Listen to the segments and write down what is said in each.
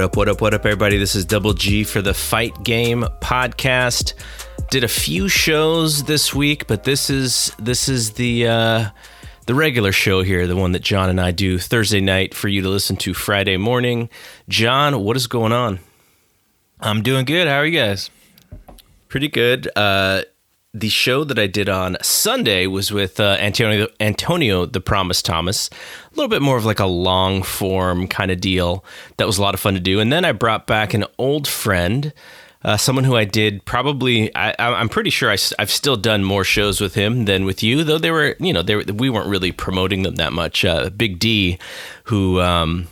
What up, what up, what up, everybody? This is Double G for the Fight Game podcast. Did a few shows this week, but this is this is the uh, the regular show here, the one that John and I do Thursday night for you to listen to Friday morning. John, what is going on? I'm doing good. How are you guys? Pretty good. Uh, the show that I did on Sunday was with uh, Antonio Antonio the Promise Thomas. A little bit more of like a long form kind of deal. That was a lot of fun to do. And then I brought back an old friend, uh, someone who I did probably. I, am pretty sure I, have still done more shows with him than with you, though they were you know they were, we weren't really promoting them that much. Uh, Big D, who um,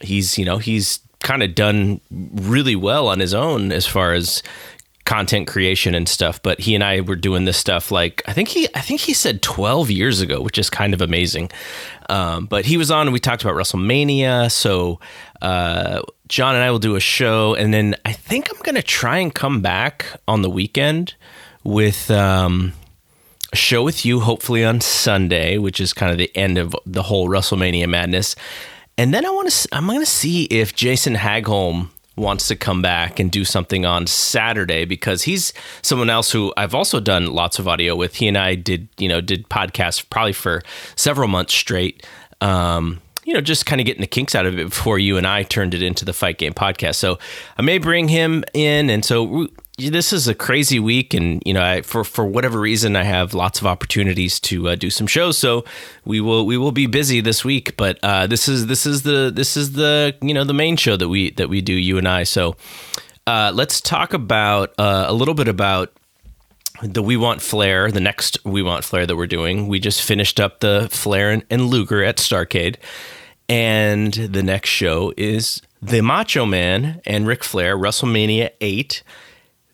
he's you know he's kind of done really well on his own as far as content creation and stuff but he and I were doing this stuff like I think he I think he said 12 years ago which is kind of amazing. Um, but he was on and we talked about WrestleMania so uh, John and I will do a show and then I think I'm gonna try and come back on the weekend with um, a show with you hopefully on Sunday which is kind of the end of the whole WrestleMania madness. And then I want to I'm going to see if Jason Hagholm wants to come back and do something on Saturday because he's someone else who I've also done lots of audio with. He and I did, you know, did podcasts probably for several months straight. Um, you know, just kind of getting the kinks out of it before you and I turned it into the Fight Game podcast. So I may bring him in, and so this is a crazy week, and you know, I, for for whatever reason, I have lots of opportunities to uh, do some shows. So we will we will be busy this week. But uh, this is this is the this is the you know the main show that we that we do you and I. So uh, let's talk about uh, a little bit about the We Want Flair, the next We Want Flair that we're doing. We just finished up the Flair and, and Luger at Starcade, and the next show is the Macho Man and Ric Flair WrestleMania eight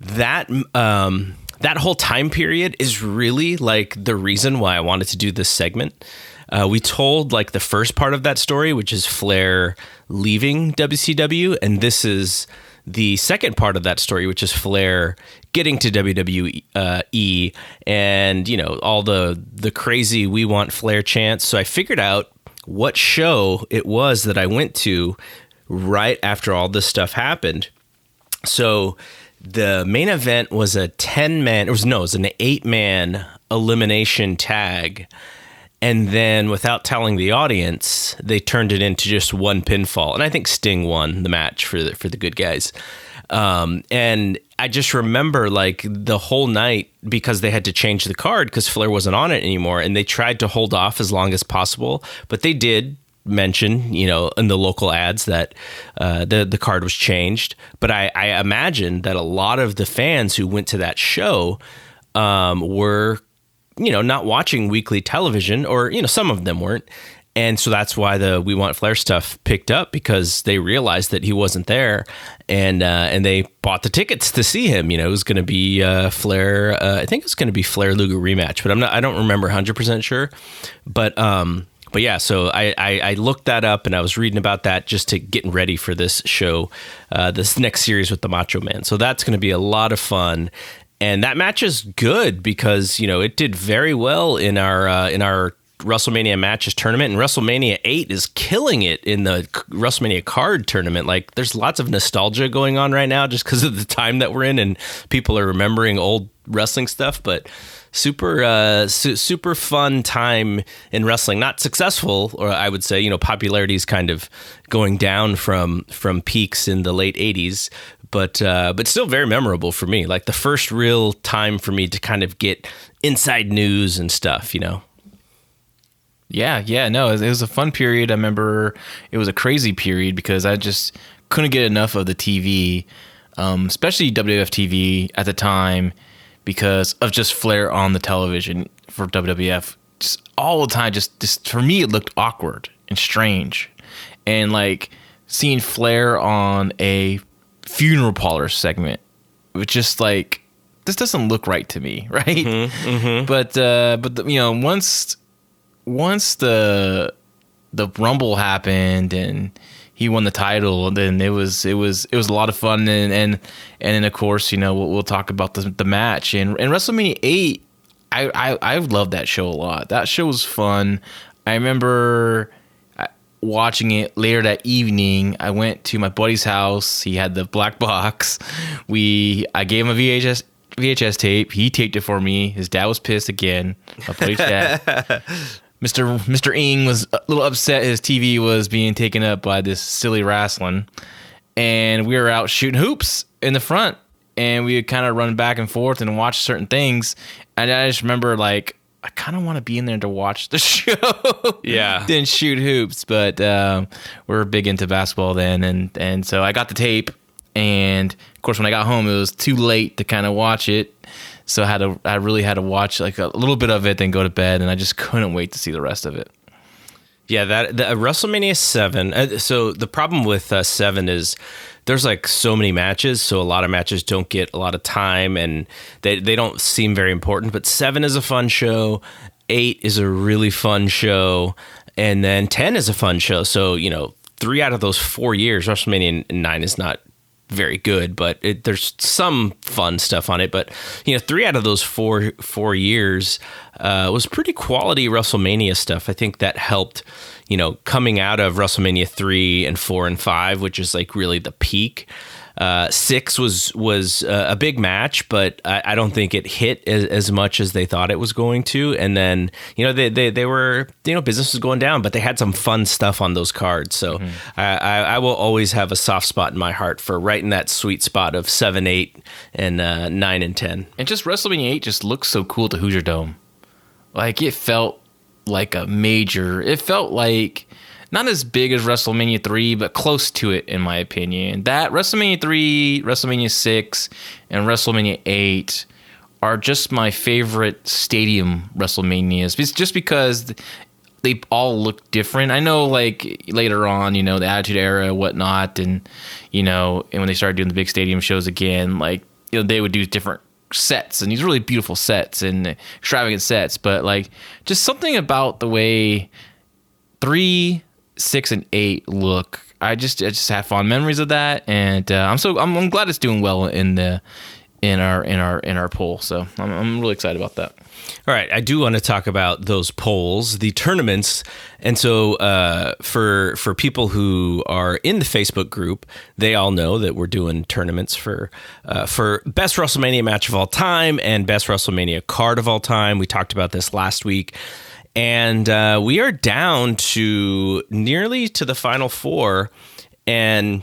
that um, that whole time period is really like the reason why I wanted to do this segment. Uh, we told like the first part of that story, which is Flair leaving WCW, and this is the second part of that story, which is Flair getting to WWE, and you know all the the crazy "We Want Flair" chants. So I figured out what show it was that I went to right after all this stuff happened. So the main event was a 10 man, it was no, it was an eight man elimination tag. And then, without telling the audience, they turned it into just one pinfall. And I think Sting won the match for the, for the good guys. Um, and I just remember like the whole night because they had to change the card because Flair wasn't on it anymore. And they tried to hold off as long as possible, but they did mention, you know, in the local ads that uh, the the card was changed. But I, I imagine that a lot of the fans who went to that show um, were, you know, not watching weekly television, or you know, some of them weren't. And so that's why the We Want Flair stuff picked up because they realized that he wasn't there, and uh, and they bought the tickets to see him. You know, it was going to be uh, Flair. Uh, I think it was going to be Flair Luger rematch, but I'm not. I don't remember 100 percent sure. But um, but yeah, so I, I, I, looked that up and I was reading about that just to getting ready for this show, uh, this next series with the Macho Man. So that's going to be a lot of fun. And that match is good because you know it did very well in our uh, in our WrestleMania matches tournament, and WrestleMania 8 is killing it in the WrestleMania card tournament. Like, there's lots of nostalgia going on right now just because of the time that we're in, and people are remembering old wrestling stuff. But super uh, su- super fun time in wrestling. Not successful, or I would say, you know, popularity is kind of going down from from peaks in the late '80s, but uh, but still very memorable for me. Like the first real time for me to kind of get inside news and stuff, you know. Yeah, yeah, no, it was a fun period. I remember it was a crazy period because I just couldn't get enough of the TV, um, especially WWF TV at the time, because of just Flair on the television for WWF. Just all the time, just, just for me, it looked awkward and strange, and like seeing Flair on a funeral parlor segment, which just like this doesn't look right to me, right? Mm-hmm, mm-hmm. But uh, but the, you know once once the the rumble happened and he won the title and then it was it was it was a lot of fun. And and and then of course you know we'll, we'll talk about the, the match. And and WrestleMania 8 I, I I loved that show a lot. That show was fun. I remember uh, watching it later that evening. I went to my buddy's house. He had the black box. We I gave him a VHS VHS tape. He taped it for me. His dad was pissed again. My buddy's dad Mr. Mr. Ing was a little upset his TV was being taken up by this silly wrestling. And we were out shooting hoops in the front and we would kind of run back and forth and watch certain things. And I just remember like I kind of want to be in there to watch the show. Yeah. Then shoot hoops, but um, we are big into basketball then, and and so I got the tape, and of course when I got home it was too late to kind of watch it. So I had to, I really had to watch like a little bit of it, then go to bed, and I just couldn't wait to see the rest of it. Yeah, that the, uh, WrestleMania seven. Uh, so the problem with uh, seven is there's like so many matches, so a lot of matches don't get a lot of time, and they they don't seem very important. But seven is a fun show. Eight is a really fun show, and then ten is a fun show. So you know, three out of those four years, WrestleMania nine is not very good, but it, there's some fun stuff on it. But you know, three out of those four four years uh, was pretty quality WrestleMania stuff. I think that helped. You know, coming out of WrestleMania three and four and five, which is like really the peak. Uh, six was was uh, a big match, but I, I don't think it hit as, as, much as they thought it was going to. And then you know they, they they were you know business was going down, but they had some fun stuff on those cards. So mm-hmm. I, I, I, will always have a soft spot in my heart for right in that sweet spot of seven, eight, and uh, nine and ten. And just WrestleMania eight just looks so cool to Hoosier Dome. Like it felt like a major. It felt like not as big as WrestleMania 3, but close to it, in my opinion. That WrestleMania 3, WrestleMania 6, and WrestleMania 8 are just my favorite stadium WrestleManias. It's just because they all look different. I know, like later on, you know, the Attitude Era, and whatnot, and you know, and when they started doing the big stadium shows again, like you know, they would do different sets and these really beautiful sets and extravagant sets. But like, just something about the way three, six and eight look. I just I just have fond memories of that, and uh, I'm so I'm, I'm, glad it's doing well in the in our in our in our poll. So I'm, I'm really excited about that. All right, I do want to talk about those polls, the tournaments, and so uh, for for people who are in the Facebook group, they all know that we're doing tournaments for uh, for best WrestleMania match of all time and best WrestleMania card of all time. We talked about this last week and uh, we are down to nearly to the final four, and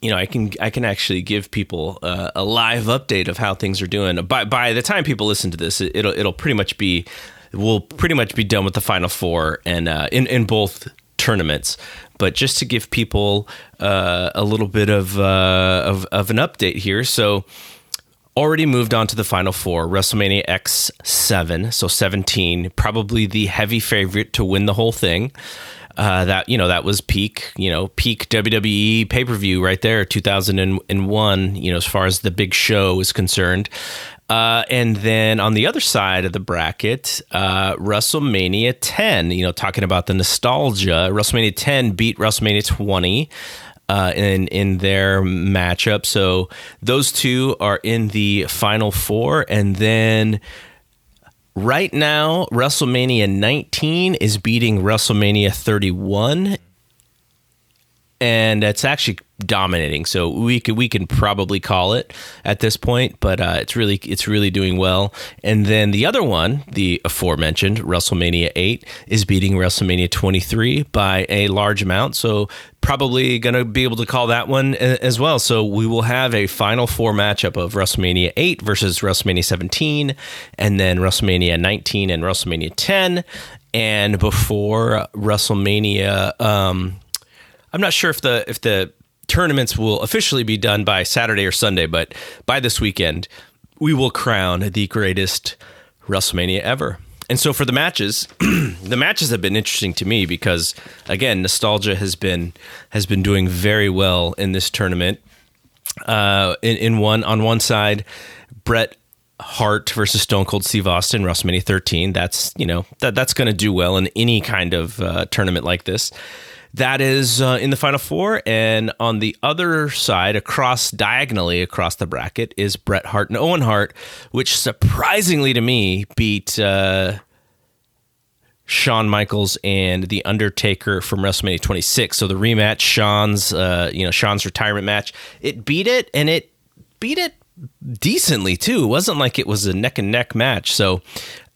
you know, I can I can actually give people uh, a live update of how things are doing. By by the time people listen to this, it'll it'll pretty much be we'll pretty much be done with the final four and uh, in in both tournaments. But just to give people uh, a little bit of, uh, of of an update here, so already moved on to the final four WrestleMania X7, so 17, probably the heavy favorite to win the whole thing. Uh, that you know that was peak you know peak WWE pay per view right there 2001 you know as far as the big show is concerned uh, and then on the other side of the bracket, uh, WrestleMania 10, you know, talking about the nostalgia, WrestleMania 10 beat WrestleMania 20 uh, in in their matchup. So those two are in the final four, and then right now WrestleMania 19 is beating WrestleMania 31 and it's actually dominating. So we can we can probably call it at this point, but uh, it's really it's really doing well. And then the other one, the aforementioned WrestleMania eight, is beating WrestleMania twenty three by a large amount. So probably going to be able to call that one as well. So we will have a final four matchup of WrestleMania 8 versus WrestleMania 17, and then WrestleMania 19 and WrestleMania 10. and before WrestleMania. Um, I'm not sure if the if the tournaments will officially be done by Saturday or Sunday, but by this weekend, we will crown the greatest WrestleMania ever. And so for the matches, the matches have been interesting to me because again, nostalgia has been has been doing very well in this tournament. Uh, in, in one on one side, Bret Hart versus Stone Cold Steve Austin, WrestleMania 13. That's you know that that's going to do well in any kind of uh, tournament like this. That is uh, in the final four, and on the other side, across diagonally across the bracket, is Bret Hart and Owen Hart, which surprisingly to me beat uh, Shawn Michaels and The Undertaker from WrestleMania 26. So the rematch, Shawn's, uh, you know, Shawn's retirement match, it beat it, and it beat it decently too. It wasn't like it was a neck and neck match. So,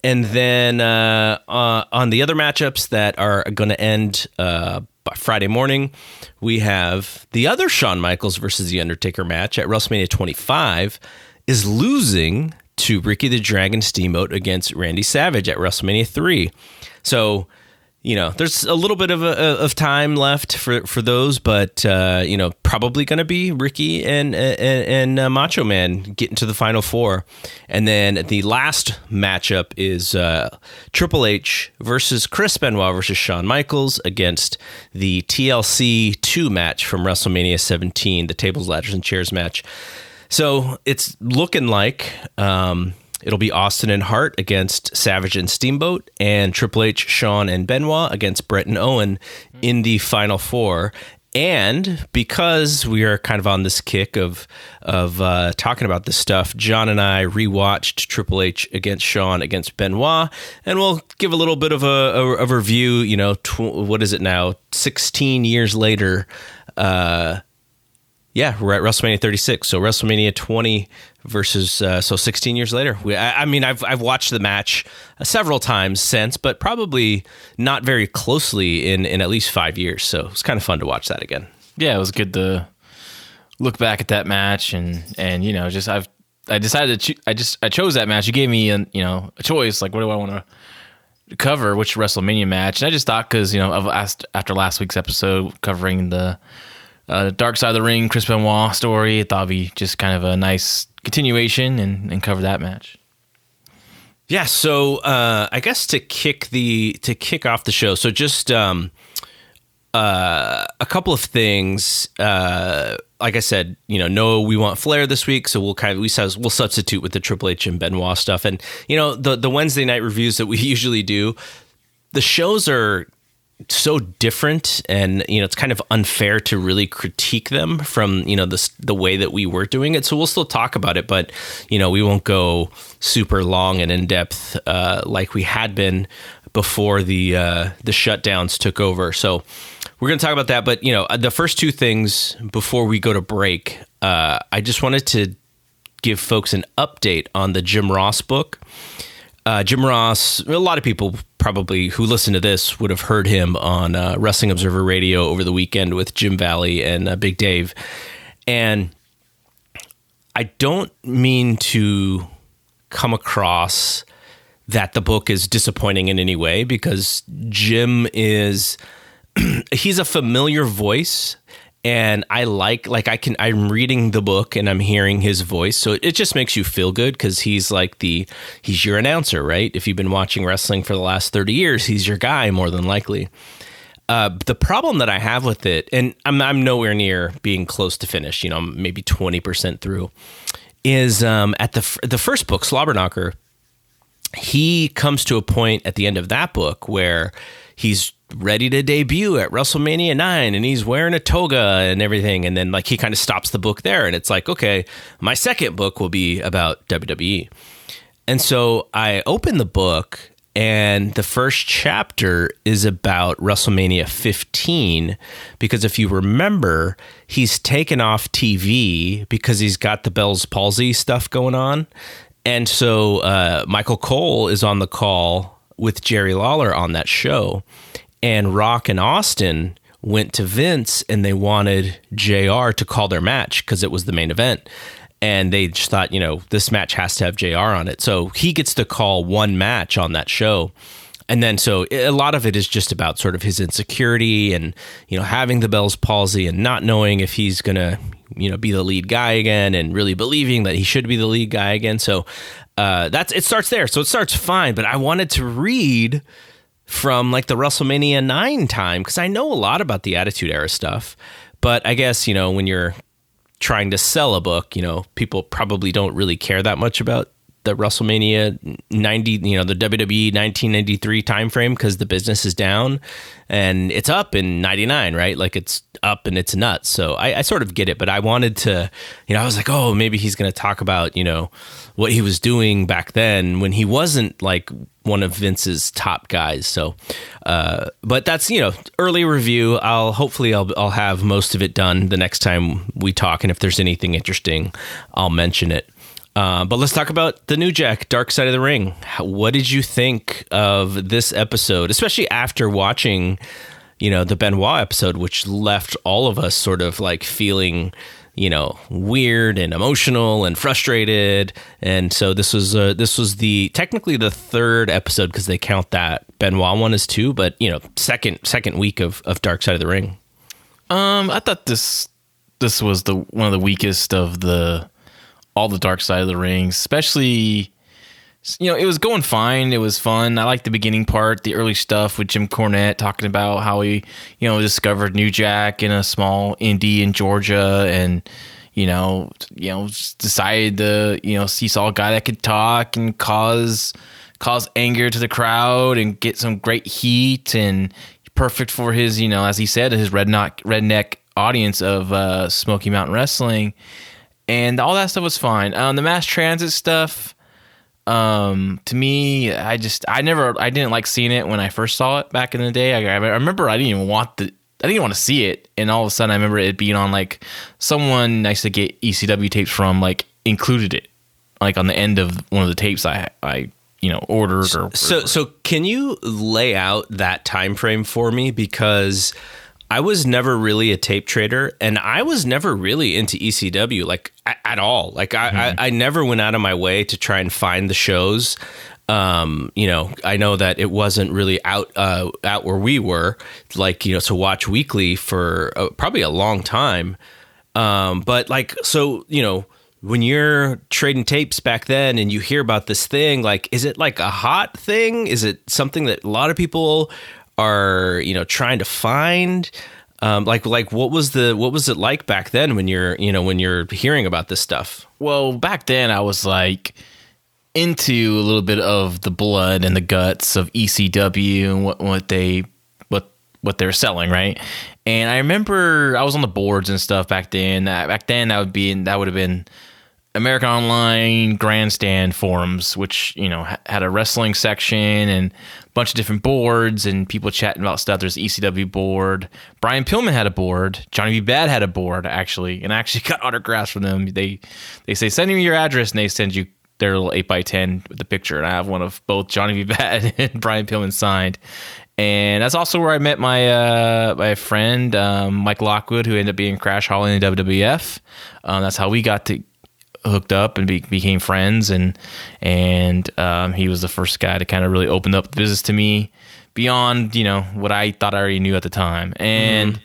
and then uh, uh, on the other matchups that are going to end uh, Friday morning, we have the other Shawn Michaels versus The Undertaker match at WrestleMania 25 is losing to Ricky the Dragon Steamboat against Randy Savage at WrestleMania 3. So, you know, there's a little bit of a, of time left for for those, but uh, you know, probably going to be Ricky and and, and uh, Macho Man getting to the final four, and then the last matchup is uh, Triple H versus Chris Benoit versus Shawn Michaels against the TLC two match from WrestleMania 17, the tables, ladders, and chairs match. So it's looking like. Um, It'll be Austin and Hart against Savage and Steamboat, and Triple H, Shawn, and Benoit against Bret and Owen in the final four. And because we are kind of on this kick of of uh, talking about this stuff, John and I rewatched Triple H against Shawn against Benoit, and we'll give a little bit of a, a, review. You know, tw- what is it now? Sixteen years later. Uh, yeah, we're at WrestleMania 36. So WrestleMania 20 versus uh, so 16 years later. We, I, I, mean, I've I've watched the match uh, several times since, but probably not very closely in in at least five years. So it's kind of fun to watch that again. Yeah, it was good to look back at that match and and you know just I've I decided to cho- I just I chose that match. You gave me a you know a choice like what do I want to cover which WrestleMania match and I just thought because you know after last week's episode covering the uh, Dark Side of the Ring, Chris Benoit story. I thought it'd be just kind of a nice continuation and, and cover that match. Yeah, so uh, I guess to kick the to kick off the show, so just um, uh, a couple of things. Uh, like I said, you know, no, we want Flair this week, so we'll kind of we says we'll substitute with the Triple H and Benoit stuff, and you know the the Wednesday night reviews that we usually do. The shows are so different and you know it's kind of unfair to really critique them from you know the the way that we were doing it. So we'll still talk about it but you know we won't go super long and in depth uh, like we had been before the uh, the shutdowns took over. So we're going to talk about that but you know the first two things before we go to break uh, I just wanted to give folks an update on the Jim Ross book uh, Jim Ross, a lot of people probably who listen to this would have heard him on uh, Wrestling Observer Radio over the weekend with Jim Valley and uh, Big Dave. And I don't mean to come across that the book is disappointing in any way because Jim is he's a familiar voice and I like like I can I'm reading the book and I'm hearing his voice, so it just makes you feel good because he's like the he's your announcer, right? If you've been watching wrestling for the last thirty years, he's your guy more than likely. Uh, the problem that I have with it, and I'm I'm nowhere near being close to finish, you know, I'm maybe twenty percent through, is um, at the the first book, Slobberknocker. He comes to a point at the end of that book where he's ready to debut at WrestleMania 9 and he's wearing a toga and everything and then like he kind of stops the book there and it's like okay my second book will be about WWE. And so I open the book and the first chapter is about WrestleMania 15 because if you remember he's taken off TV because he's got the Bell's palsy stuff going on. And so uh, Michael Cole is on the call with Jerry Lawler on that show and Rock and Austin went to Vince and they wanted JR to call their match because it was the main event. And they just thought, you know, this match has to have JR on it. So he gets to call one match on that show. and then so a lot of it is just about sort of his insecurity and you know having the Bell's palsy and not knowing if he's gonna you know be the lead guy again and really believing that he should be the lead guy again. So uh, that's it starts there. So it starts fine, but I wanted to read from like the WrestleMania nine time because I know a lot about the Attitude Era stuff, but I guess you know when you're trying to sell a book, you know people probably don't really care that much about the WrestleMania 90, you know, the WWE 1993 timeframe because the business is down and it's up in 99, right? Like it's up and it's nuts. So I, I sort of get it, but I wanted to, you know, I was like, oh, maybe he's going to talk about, you know, what he was doing back then when he wasn't like one of Vince's top guys. So, uh, but that's, you know, early review. I'll hopefully I'll, I'll have most of it done the next time we talk. And if there's anything interesting, I'll mention it. Uh, but let's talk about the new Jack, Dark Side of the Ring. What did you think of this episode, especially after watching, you know, the Benoit episode, which left all of us sort of like feeling, you know, weird and emotional and frustrated. And so this was uh, this was the technically the third episode because they count that Benoit one as two, but you know, second second week of of Dark Side of the Ring. Um, I thought this this was the one of the weakest of the all the dark side of the rings, especially you know, it was going fine. It was fun. I liked the beginning part, the early stuff with Jim Cornette talking about how he, you know, discovered New Jack in a small indie in Georgia and, you know, you know, decided to, you know, he saw a guy that could talk and cause cause anger to the crowd and get some great heat and perfect for his, you know, as he said, his red redneck redneck audience of uh, Smoky Mountain Wrestling and all that stuff was fine. Um, the mass transit stuff, um, to me, I just I never I didn't like seeing it when I first saw it back in the day. I, I remember I didn't even want the I didn't want to see it, and all of a sudden I remember it being on like someone nice to get ECW tapes from like included it like on the end of one of the tapes I I you know ordered or so so can you lay out that time frame for me because I was never really a tape trader and I was never really into ECW like at all. Like I, mm-hmm. I, I, never went out of my way to try and find the shows. Um, you know, I know that it wasn't really out uh, out where we were, like you know, to watch weekly for uh, probably a long time. Um, but like, so you know, when you're trading tapes back then and you hear about this thing, like, is it like a hot thing? Is it something that a lot of people are you know trying to find um, like like what was the what was it like back then when you're you know when you're hearing about this stuff? Well back then i was like into a little bit of the blood and the guts of ecw and what what they what what they're selling right? And i remember i was on the boards and stuff back then. Back then that would be that would have been American Online Grandstand forums, which you know had a wrestling section and a bunch of different boards and people chatting about stuff. There's ECW board. Brian Pillman had a board. Johnny B. Bad had a board actually, and I actually got autographs from them. They they say send me your address and they send you their little eight by ten with the picture. And I have one of both Johnny B. Bad and Brian Pillman signed. And that's also where I met my uh, my friend um, Mike Lockwood, who ended up being Crash Holly in WWF. Um, that's how we got to hooked up and be, became friends. And and um, he was the first guy to kind of really open up the business to me beyond you know what I thought I already knew at the time. And mm-hmm.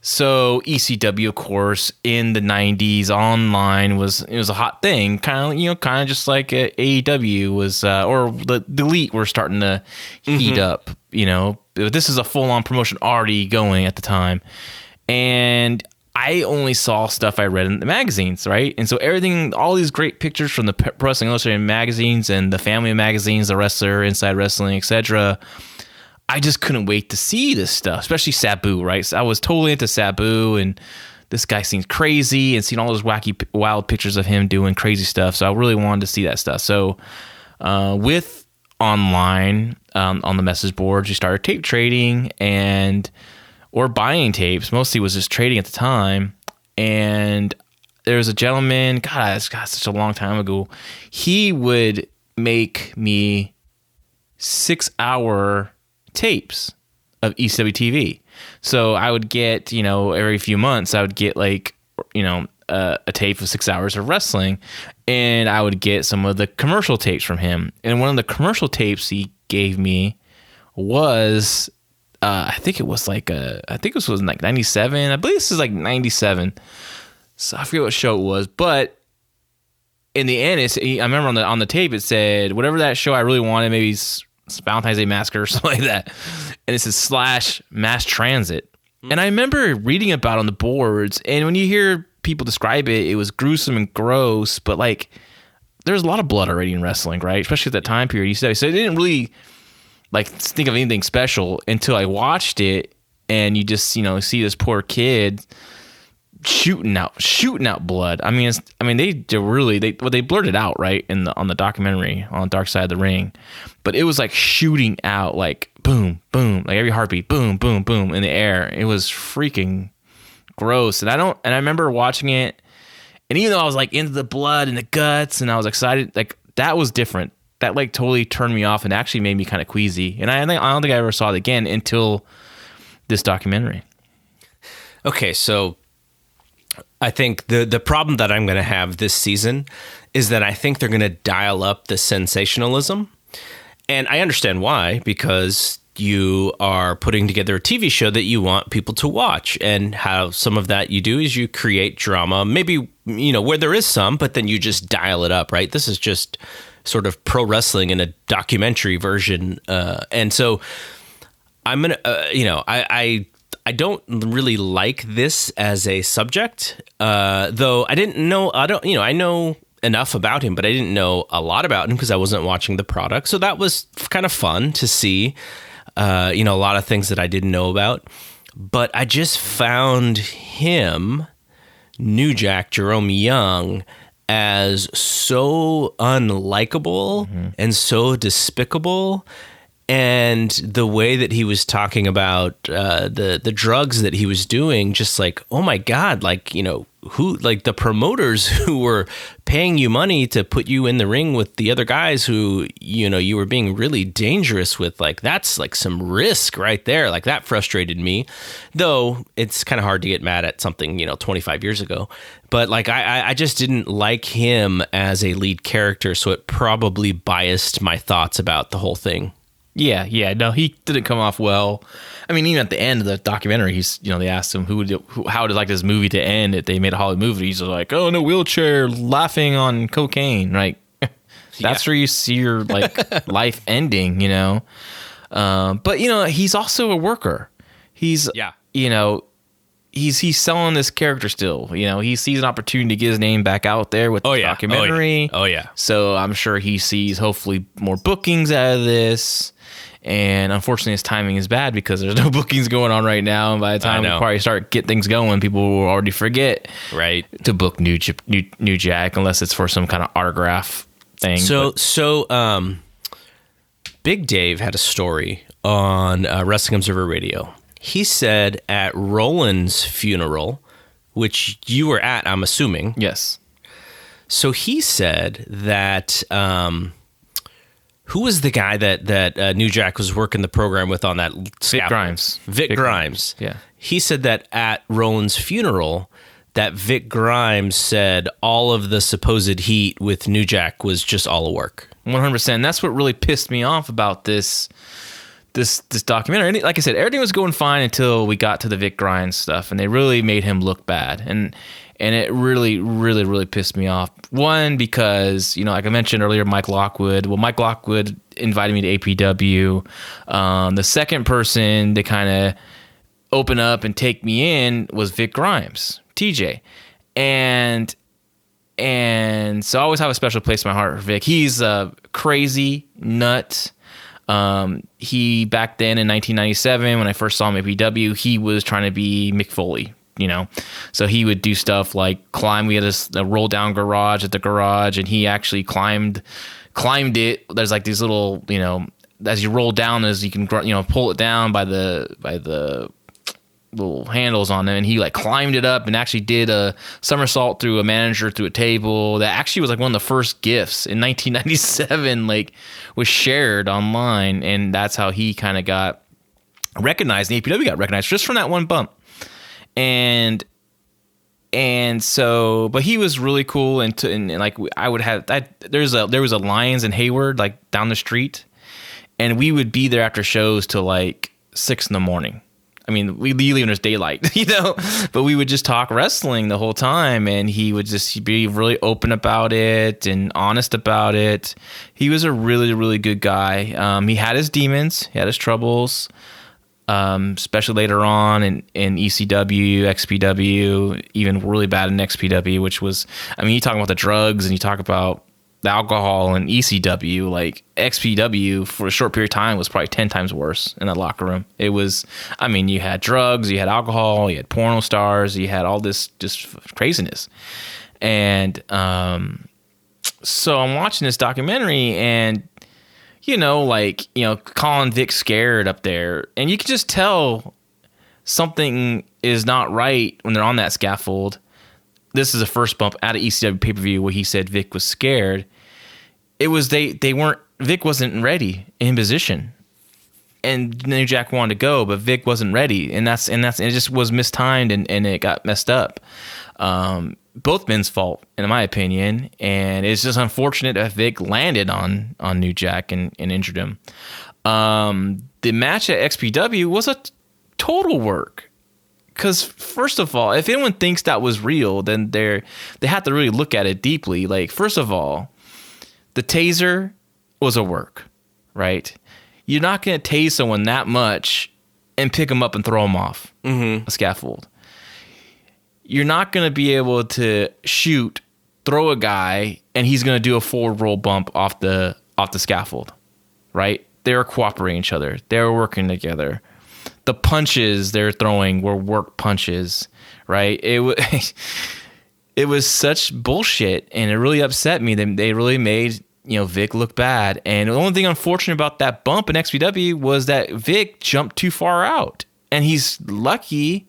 so ECW of course in the 90s online was it was a hot thing. Kind of you know kind of just like AEW was uh, or the, the elite were starting to heat mm-hmm. up you know. This is a full on promotion already going at the time. And I only saw stuff I read in the magazines, right? And so everything, all these great pictures from the Pro Wrestling Illustrated magazines and the family magazines, the wrestler, Inside Wrestling, etc. I just couldn't wait to see this stuff, especially Sabu, right? So I was totally into Sabu, and this guy seems crazy, and seeing all those wacky, wild pictures of him doing crazy stuff. So I really wanted to see that stuff. So uh, with online um, on the message boards, you started tape trading and or buying tapes. Mostly was just trading at the time. And there was a gentleman, God, it's got such a long time ago. He would make me six hour tapes of ECW TV. So I would get, you know, every few months, I would get like, you know, a tape of six hours of wrestling, and I would get some of the commercial tapes from him. And one of the commercial tapes he gave me was uh, I think it was like uh, I think this was like 97. I believe this is like 97. So I forget what show it was, but in the end, it's, I remember on the on the tape it said whatever that show I really wanted, maybe it's Valentine's Day Massacre or something like that, and it says slash mass transit. And I remember reading about it on the boards, and when you hear people describe it, it was gruesome and gross, but like there's a lot of blood already in wrestling, right? Especially at that time period. You said so it didn't really like think of anything special until I watched it, and you just you know see this poor kid shooting out shooting out blood. I mean, it's, I mean they, they really they well they blurted out right in the on the documentary on Dark Side of the Ring, but it was like shooting out like boom boom like every heartbeat boom boom boom in the air. It was freaking gross, and I don't and I remember watching it, and even though I was like into the blood and the guts, and I was excited, like that was different. That like totally turned me off and actually made me kind of queasy. And I, I don't think I ever saw it again until this documentary. Okay, so I think the the problem that I'm going to have this season is that I think they're going to dial up the sensationalism, and I understand why because you are putting together a TV show that you want people to watch, and how some of that you do is you create drama, maybe you know where there is some, but then you just dial it up, right? This is just sort of pro wrestling in a documentary version, uh, and so. I'm gonna, uh, you know, I, I I don't really like this as a subject, uh, though I didn't know. I don't, you know, I know enough about him, but I didn't know a lot about him because I wasn't watching the product. So that was kind of fun to see. Uh, you know, a lot of things that I didn't know about, but I just found him, New Jack Jerome Young, as so unlikable mm-hmm. and so despicable and the way that he was talking about uh, the the drugs that he was doing, just like oh my god, like you know who like the promoters who were paying you money to put you in the ring with the other guys who you know you were being really dangerous with, like that's like some risk right there. Like that frustrated me, though it's kind of hard to get mad at something you know 25 years ago. But like I I just didn't like him as a lead character, so it probably biased my thoughts about the whole thing. Yeah, yeah, no, he didn't come off well. I mean, even at the end of the documentary, he's you know they asked him who would who, how would like this movie to end if they made a Hollywood movie. He's like, oh, in a wheelchair, laughing on cocaine. Right, that's yeah. where you see your like life ending. You know, um, but you know he's also a worker. He's yeah, you know. He's he's selling this character still, you know. He sees an opportunity to get his name back out there with oh, the yeah. documentary. Oh yeah. oh yeah. So I'm sure he sees hopefully more bookings out of this and unfortunately, his timing is bad because there's no bookings going on right now. And by the time we probably start get things going, people will already forget right to book new new, new Jack unless it's for some kind of autograph thing. So but. so um, Big Dave had a story on uh, Wrestling Observer Radio. He said at Roland's funeral, which you were at, I'm assuming. Yes. So he said that. Um, who was the guy that that uh, New Jack was working the program with on that? Vic Grimes. Vic, Vic Grimes. Grimes. Yeah. He said that at Roland's funeral, that Vic Grimes said all of the supposed heat with New Jack was just all a work. One hundred percent. That's what really pissed me off about this this this documentary. Like I said, everything was going fine until we got to the Vic Grimes stuff, and they really made him look bad. And and it really, really, really pissed me off. One because you know, like I mentioned earlier, Mike Lockwood. Well, Mike Lockwood invited me to APW. Um, the second person to kind of open up and take me in was Vic Grimes, TJ, and and so I always have a special place in my heart for Vic. He's a crazy nut. Um, he back then in 1997 when I first saw him at APW, he was trying to be Mick Foley you know. So he would do stuff like climb. We had this a roll down garage at the garage, and he actually climbed climbed it. There's like these little, you know, as you roll down, as you can, you know, pull it down by the by the little handles on them and he like climbed it up and actually did a somersault through a manager through a table that actually was like one of the first GIFs in 1997 like was shared online and that's how he kind of got recognized and APW got recognized just from that one bump and and so but he was really cool and, and, and like i would have I, there's a there was a lions and hayward like down the street and we would be there after shows till like six in the morning. I mean, we leave when there's daylight, you know, but we would just talk wrestling the whole time, and he would just be really open about it and honest about it. He was a really, really good guy. Um, he had his demons, he had his troubles, um, especially later on in, in ECW, XPW, even really bad in XPW, which was, I mean, you talk about the drugs and you talk about alcohol and ECW, like XPW for a short period of time was probably 10 times worse in that locker room. It was, I mean, you had drugs, you had alcohol, you had porno stars, you had all this just craziness. And um, so I'm watching this documentary and, you know, like, you know, calling Vic scared up there. And you can just tell something is not right when they're on that scaffold this is a first bump out of ECW pay per view where he said Vic was scared. It was they they weren't Vic wasn't ready in position, and New Jack wanted to go, but Vic wasn't ready, and that's and that's it just was mistimed and, and it got messed up. Um, both men's fault, in my opinion, and it's just unfortunate that Vic landed on on New Jack and, and injured him. Um, the match at XPW was a total work because first of all, if anyone thinks that was real, then they're they have to really look at it deeply. Like first of all, the taser was a work, right? You're not going to tase someone that much and pick them up and throw them off mm-hmm. a scaffold. You're not going to be able to shoot, throw a guy, and he's going to do a forward roll bump off the off the scaffold, right? They're cooperating each other. They're working together the punches they're throwing were work punches, right? It was it was such bullshit, and it really upset me. They they really made you know Vic look bad, and the only thing unfortunate about that bump in XPW was that Vic jumped too far out, and he's lucky,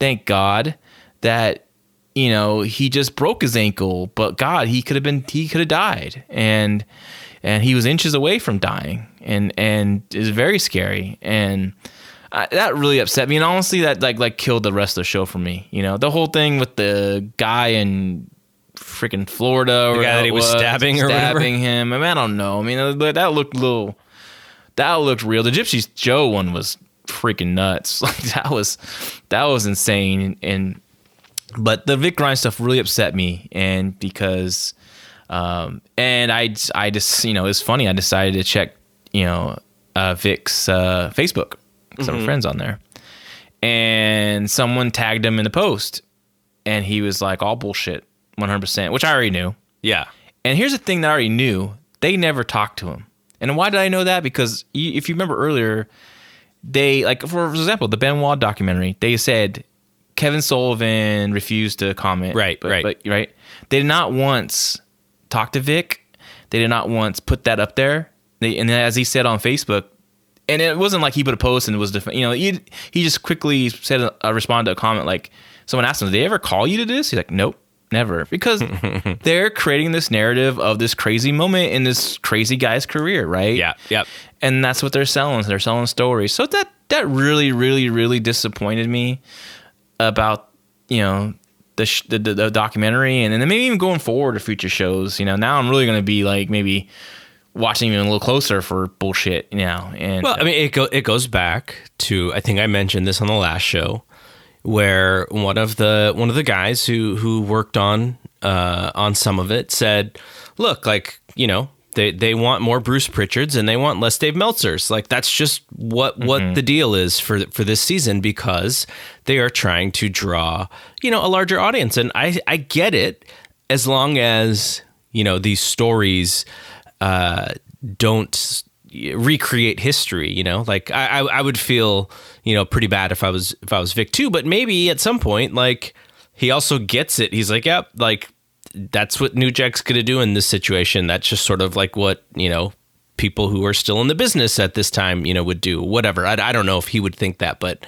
thank God, that you know he just broke his ankle. But God, he could have been he could have died, and and he was inches away from dying, and and it's very scary and that really upset me, and honestly, that like like killed the rest of the show for me. You know, the whole thing with the guy in freaking Florida, or the guy that he was, was stabbing or stabbing whatever. him. I mean, I don't know. I mean, that looked a little. That looked real. The Gypsy Joe one was freaking nuts. Like that was that was insane. And but the Vic Grimes stuff really upset me, and because um, and I I just you know it's funny. I decided to check you know uh, Vic's uh, Facebook some mm-hmm. friends on there. And someone tagged him in the post and he was like, all bullshit, 100%, which I already knew. Yeah. And here's the thing that I already knew they never talked to him. And why did I know that? Because if you remember earlier, they, like, for example, the Benoit documentary, they said Kevin Sullivan refused to comment. Right, but, right. But, right. They did not once talk to Vic. They did not once put that up there. They, and as he said on Facebook, and it wasn't like he put a post and it was different. You know, he he just quickly said, a, uh, responded to a comment like someone asked him, "Did they ever call you to this?" He's like, "Nope." Never, because they're creating this narrative of this crazy moment in this crazy guy's career, right? Yeah, yep. And that's what they're selling. They're selling stories. So that that really, really, really disappointed me about you know the, sh- the, the, the documentary, and then maybe even going forward to future shows. You know, now I'm really going to be like maybe watching even a little closer for bullshit you know. And well, I mean, it go, it goes back to I think I mentioned this on the last show, where one of the one of the guys who who worked on uh, on some of it said, "Look, like you know." They, they want more Bruce Pritchards and they want less Dave Meltzers. Like that's just what what mm-hmm. the deal is for for this season because they are trying to draw you know a larger audience and I I get it as long as you know these stories uh, don't recreate history you know? Like I, I would feel you know pretty bad if i was if i was vic too but maybe at some point like he also gets it. He's like yep like that's what new jack's gonna do in this situation. That's just sort of like what you know people who are still in the business at this time you know would do whatever. I, I don't know if he would think that but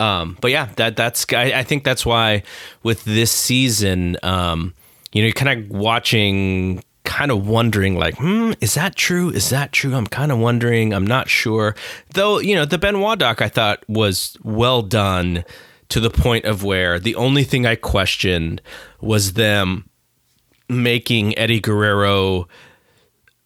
um but yeah that that's I, I think that's why with this season um you know you're kind of watching kind of wondering like hmm is that true? Is that true? I'm kind of wondering. I'm not sure. Though you know the benoit doc i thought was well done to the point of where the only thing i questioned was them making eddie guerrero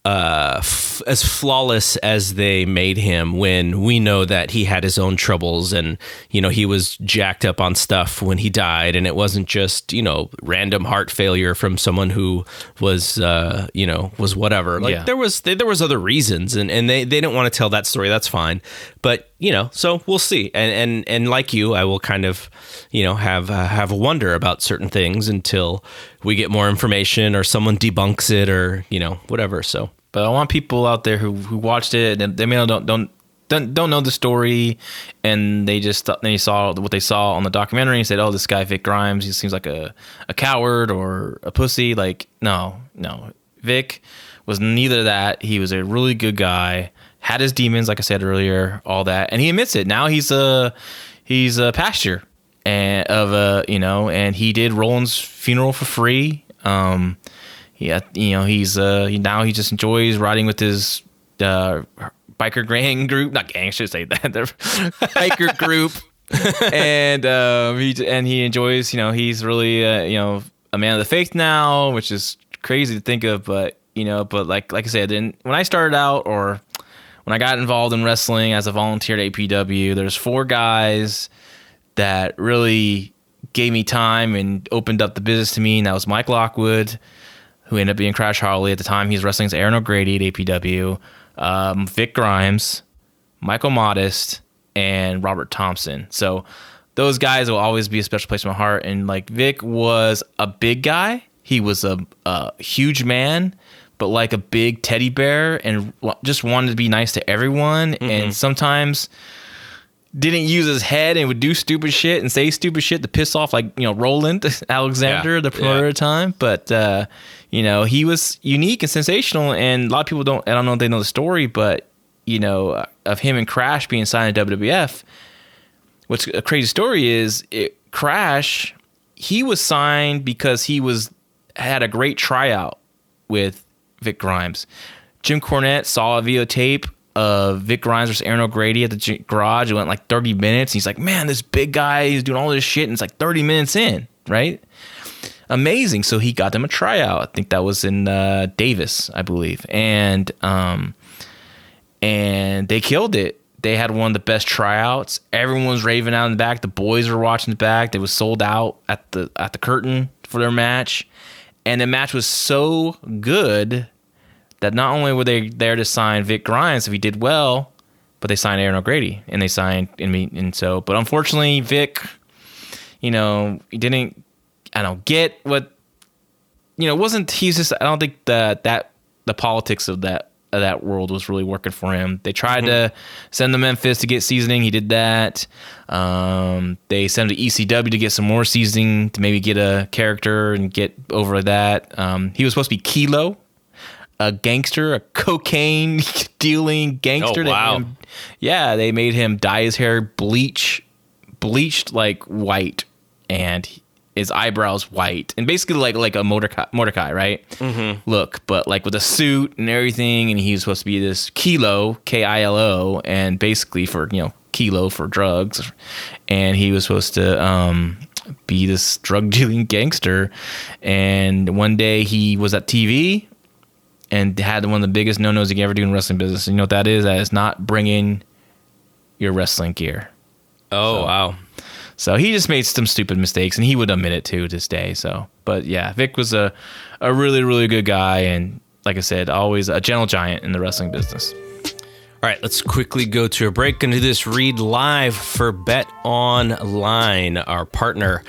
uh, f- as flawless as they made him when we know that he had his own troubles and you know he was jacked up on stuff when he died. And it wasn't just you know random heart failure from someone who was uh, you know was whatever. Like Yeah. there was there was other reasons and, and they, they didn't want to tell that story. That's fine. But you know so we'll see and and and like you I will kind of you know have uh, have a wonder about certain things until we get more information or someone debunks it or you know whatever so But I want people out there who who watched it and they may not don't don't don't, know the story and they just thought they saw what they saw on the documentary and said, "Oh, this guy Vic Grimes, he seems like a a coward or a pussy." Like, no, no. Vic was neither that. He was a really good guy. Had his demons, like I said earlier, all that, and he admits it. Now he's a he's a pastor and of a you know, and he did Roland's funeral for free. Um, yeah, you know, he's uh now he just enjoys riding with his uh biker gang group, not gang, I should say that, biker group, and um he and he enjoys, you know, he's really uh, you know a man of the faith now, which is crazy to think of, but you know, but like like I said, then when I started out or when I got involved in wrestling as a volunteer at APW, there's four guys that really gave me time and opened up the business to me, and that was Mike Lockwood, who ended up being Crash Holly at the time. He was wrestling as Erin O'Grady at APW, um, Vic Grimes, Michael Modest, and Robert Thompson. So those guys will always be a special place in my heart. And like Vic was a big guy. He was a, a huge man, but like a big teddy bear, and just wanted to be nice to everyone. And sometimes didn't use his head and would do stupid shit and say stupid shit to piss off like you know Roland Alexander, Yeah, the promoter yeah. at the time. But uh, you know he was unique and sensational, and a lot of people don't. I don't know if they know the story, but you know of him and Crash being signed to WWF. What's a crazy story is it, Crash. He was signed because he was had a great tryout with Vic Grimes. Jim Cornette saw a videotape of Vic Grimes versus Erin O'Grady at the garage. It went like 30 minutes. and He's like, man, this big guy, is doing all this shit, and it's like 30 minutes in, right? Amazing. So he got them a tryout. I think that was in uh, Davis, I believe, and um, and they killed it. They had one of the best tryouts. Everyone was raving out in the back. The boys were watching the back. They was sold out at the at the curtain for their match, and the match was so good that not only were they there to sign Vic Grimes if he did well, but they signed Erin O'Grady and they signed and and so. But unfortunately, Vic, you know, he didn't. I don't get what you know. Wasn't he's just? I don't think that that the politics of that of that world was really working for him. They tried to send to Memphis to get seasoning. He did that. Um, they sent him to ECW to get some more seasoning to maybe get a character and get over that. Um, he was supposed to be Kilo, a gangster, a cocaine dealing gangster. Oh, wow. him- yeah, they made him dye his hair bleach, bleached like white, and his eyebrows white, and basically like like a Mordecai, Mordecai right? Mm-hmm. Look, but like with a suit and everything, and he was supposed to be this kilo, K I L O, and basically for you know kilo for drugs, and he was supposed to um, be this drug dealing gangster, and one day he was at TV and had one of the biggest no nos you can ever do in wrestling business. You know what that is? That is not bringing your wrestling gear. oh wow So he just made some stupid mistakes, and he would admit it to this day. So, but yeah, Vic was a a really really good guy, and like I said, always a gentle giant in the wrestling business. All right, let's quickly go to a break. To do this read live for Bet Online, our partner.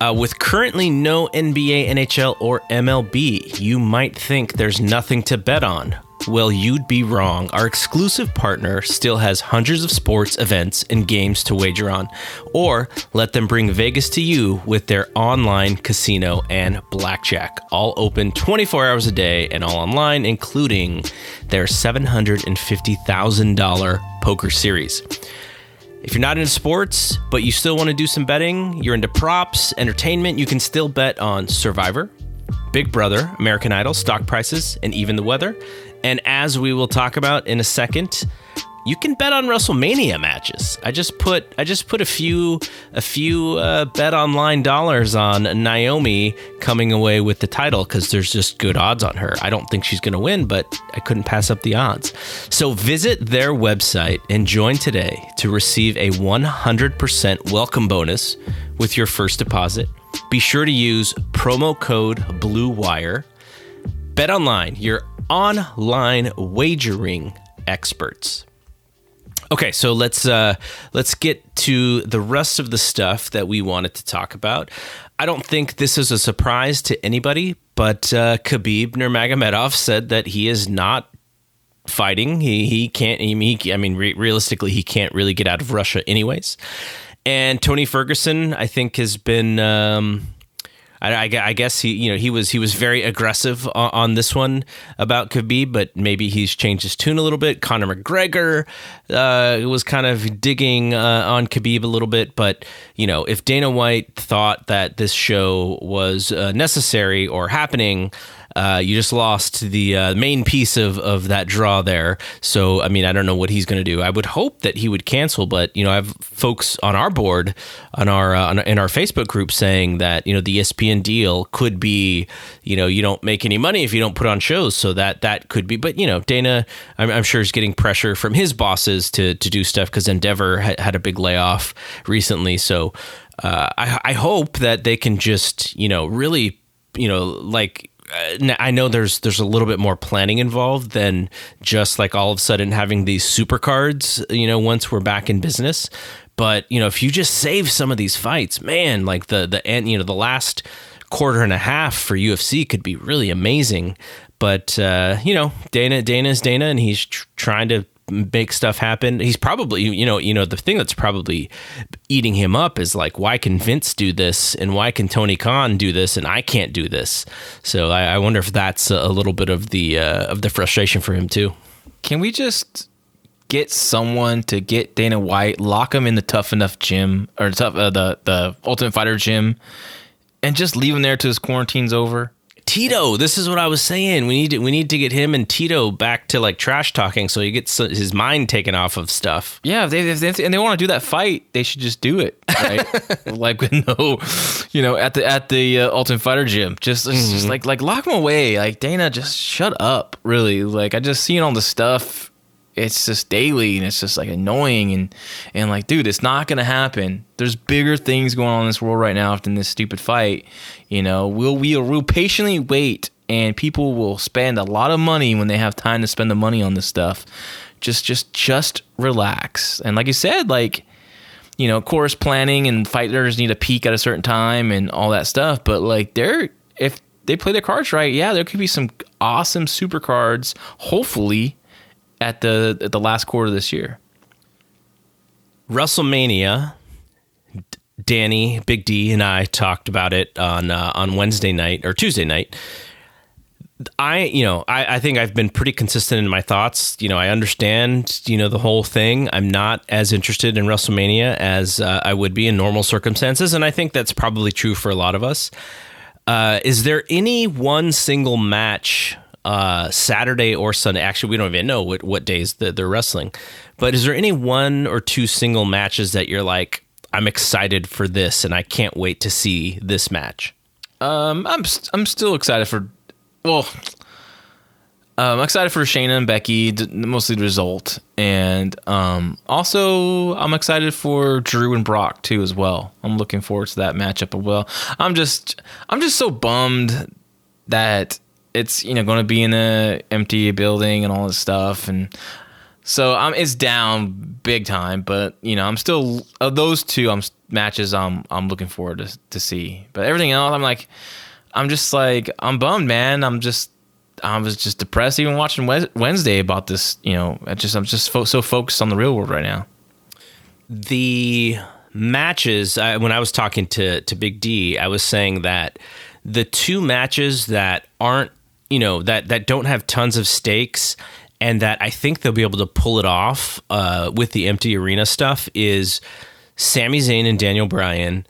Uh, with currently no NBA, NHL, or MLB, you might think there's nothing to bet on. Well, you'd be wrong. Our exclusive partner still has hundreds of sports events and games to wager on. Or let them bring Vegas to you with their online casino and blackjack, all open 24 hours a day and all online, including their $750,000 poker series. If you're not into sports, but you still want to do some betting, you're into props, entertainment, you can still bet on Survivor, Big Brother, American Idol, stock prices, and even the weather. And as we will talk about in a second, you can bet on WrestleMania matches. I just put I just put a few a few uh, bet online dollars on Naomi coming away with the title because there's just good odds on her. I don't think she's going to win, but I couldn't pass up the odds. So visit their website and join today to receive a 100% welcome bonus with your first deposit. Be sure to use promo code Blue Wire. Bet online, your online wagering experts. Okay, so let's uh, let's get to the rest of the stuff that we wanted to talk about. I don't think this is a surprise to anybody, but uh, Khabib Nurmagomedov said that he is not fighting. He he can't. He, I mean, re- realistically, he can't really get out of Russia, anyways. And Tony Ferguson, I think, has been. Um, I, I, guess he, you know, he was he was very aggressive on, on, this one about Khabib, but maybe he's changed his tune a little bit. Conor McGregor uh, was kind of digging uh, on Khabib a little bit, but you know, if Dana White thought that this show was uh, necessary or happening uh, you just lost the uh, main piece of, of that draw there. So, I mean, I don't know what he's going to do. I would hope that he would cancel, but, you know, I have folks on our board, on our, uh, on, in our Facebook group saying that, you know, the ESPN deal could be, you know, you don't make any money if you don't put on shows. So that, that could be, but, you know, Dana, I'm, I'm sure is getting pressure from his bosses to, to do stuff because Endeavor ha- had a big layoff recently. So, uh, I, I hope that they can just, you know, really, you know, like I know there's there's a little bit more planning involved than just like all of a sudden having these super cards. You know, once we're back in business, but you know, if you just save some of these fights, man, like the the end, you know, the last quarter and a half for UFC could be really amazing. But uh, you know, Dana Dana's Dana, and he's tr- trying to make stuff happen. He's probably, you know, you know, the thing that's probably eating him up is like, why can Vince do this and why can Tony Khan do this and I can't do this? So I, I wonder if that's a little bit of the uh, of the frustration for him too. Can we just get someone to get Dana White, lock him in the tough enough gym or tough uh, the the Ultimate Fighter gym, and just leave him there till his quarantine's over? Tito, this is what I was saying. We need to, we need to get him and Tito back to like trash talking, so he gets his mind taken off of stuff. Yeah, if they, if they, and they want to do that fight, they should just do it. Right? like no, you know, at the at the uh, Ultimate Fighter gym, just, mm-hmm. just like like lock him away. Like Dana, just shut up. Really, like I just seen all the stuff it's just daily and it's just like annoying and and like dude it's not gonna happen. There's bigger things going on in this world right now than this stupid fight you know? We'll we'll, we'll patiently wait and people will spend a lot of money when they have time to spend the money on this stuff. Just just just relax. And like you said like you know course planning and fighters need a peak at a certain time and all that stuff but like they're if they play their cards right yeah there could be some awesome super cards hopefully at the at the last quarter this year. WrestleMania. Danny, Big D, and I talked about it on uh, on Wednesday night or Tuesday night. I, you know, I, I think I've been pretty consistent in my thoughts. You know, I understand, you know, the whole thing. I'm not as interested in WrestleMania as uh, I would be in normal circumstances, and I think that's probably true for a lot of us. Uh, is there any one single match uh, Saturday or Sunday. Actually, we don't even know what, what days the, they're wrestling. But is there any one or two single matches that you're like, I'm excited for this and I can't wait to see this match? Um, I'm I'm still excited for. Well, um, I'm excited for Shayna and Becky, mostly the result, and um, also I'm excited for Drew and Brock too as well. I'm looking forward to that matchup as well. I'm just I'm just so bummed that it's you know going to be in a empty building and all this stuff and so I'm it's down big time but you know I'm still of those two I'm matches I'm I'm looking forward to to see. But everything else I'm like I'm just like I'm bummed man. I'm just I was just depressed even watching Wednesday about this you know I just I'm just fo- so focused on the real world right now. The matches I, when I was talking to to Big D I was saying that the two matches that aren't you know that that don't have tons of stakes and that I think they'll be able to pull it off uh, with the empty arena stuff is Sami Zayn and Daniel Bryan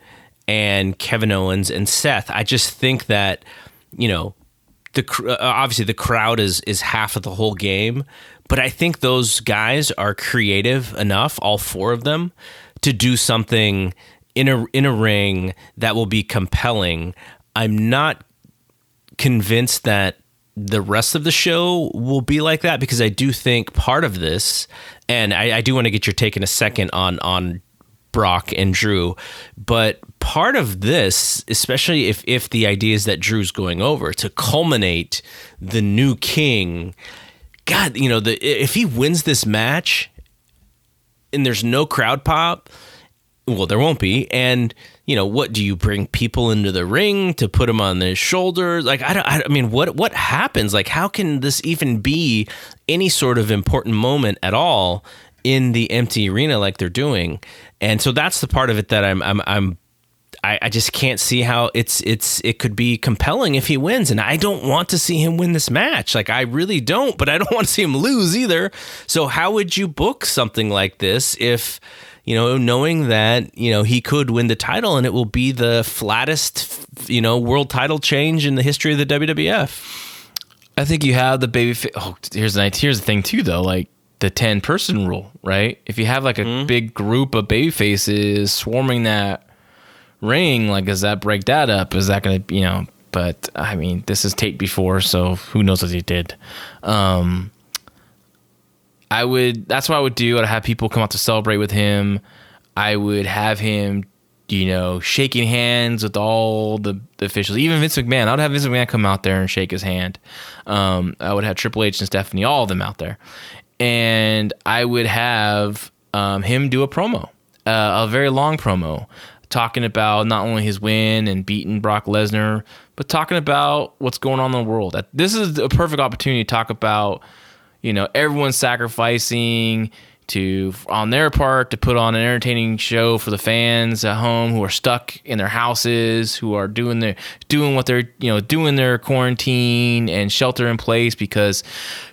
and Kevin Owens and Seth. I just think that you know the uh, obviously the crowd is is half of the whole game, but I think those guys are creative enough, all four of them, to do something in a in a ring that will be compelling. I'm not convinced that the rest of the show will be like that because I do think part of this, and I, I do want to get your take in a second on on Brock and Drew, but part of this, especially if if the idea is that Drew's going over to culminate the new king, God, you know, the if he wins this match and there's no crowd pop, well, there won't be, and you know, what do you bring people into the ring to put them on their shoulders? Like, I don't, I mean, what what happens? Like, how can this even be any sort of important moment at all in the empty arena like they're doing? And so that's the part of it that I'm I'm I'm I, I just can't see how it's it's it could be compelling if he wins, and I don't want to see him win this match. Like I really don't, but I don't want to see him lose either. So how would you book something like this if? You know, knowing that, you know, he could win the title and it will be the flattest, you know, world title change in the history of the WWF. I think you have the baby. Fa- oh, here's the here's the thing too, though. Like the ten person rule, right? If you have like a mm-hmm. big group of baby faces swarming that ring, like does that break that up? Is that going to, you know? But I mean, this is taped before, so who knows what he did. Um, I would. That's what I would do. I'd have people come out to celebrate with him. I would have him, you know, shaking hands with all the, the officials, even Vince McMahon. I'd have Vince McMahon come out there and shake his hand. Um, I would have Triple H and Stephanie, all of them out there, and I would have um, him do a promo, uh, a very long promo, talking about not only his win and beating Brock Lesnar, but talking about what's going on in the world. This is a perfect opportunity to talk about you know everyone's sacrificing to on their part to put on an entertaining show for the fans at home who are stuck in their houses who are doing their doing what they're you know doing their quarantine and shelter in place because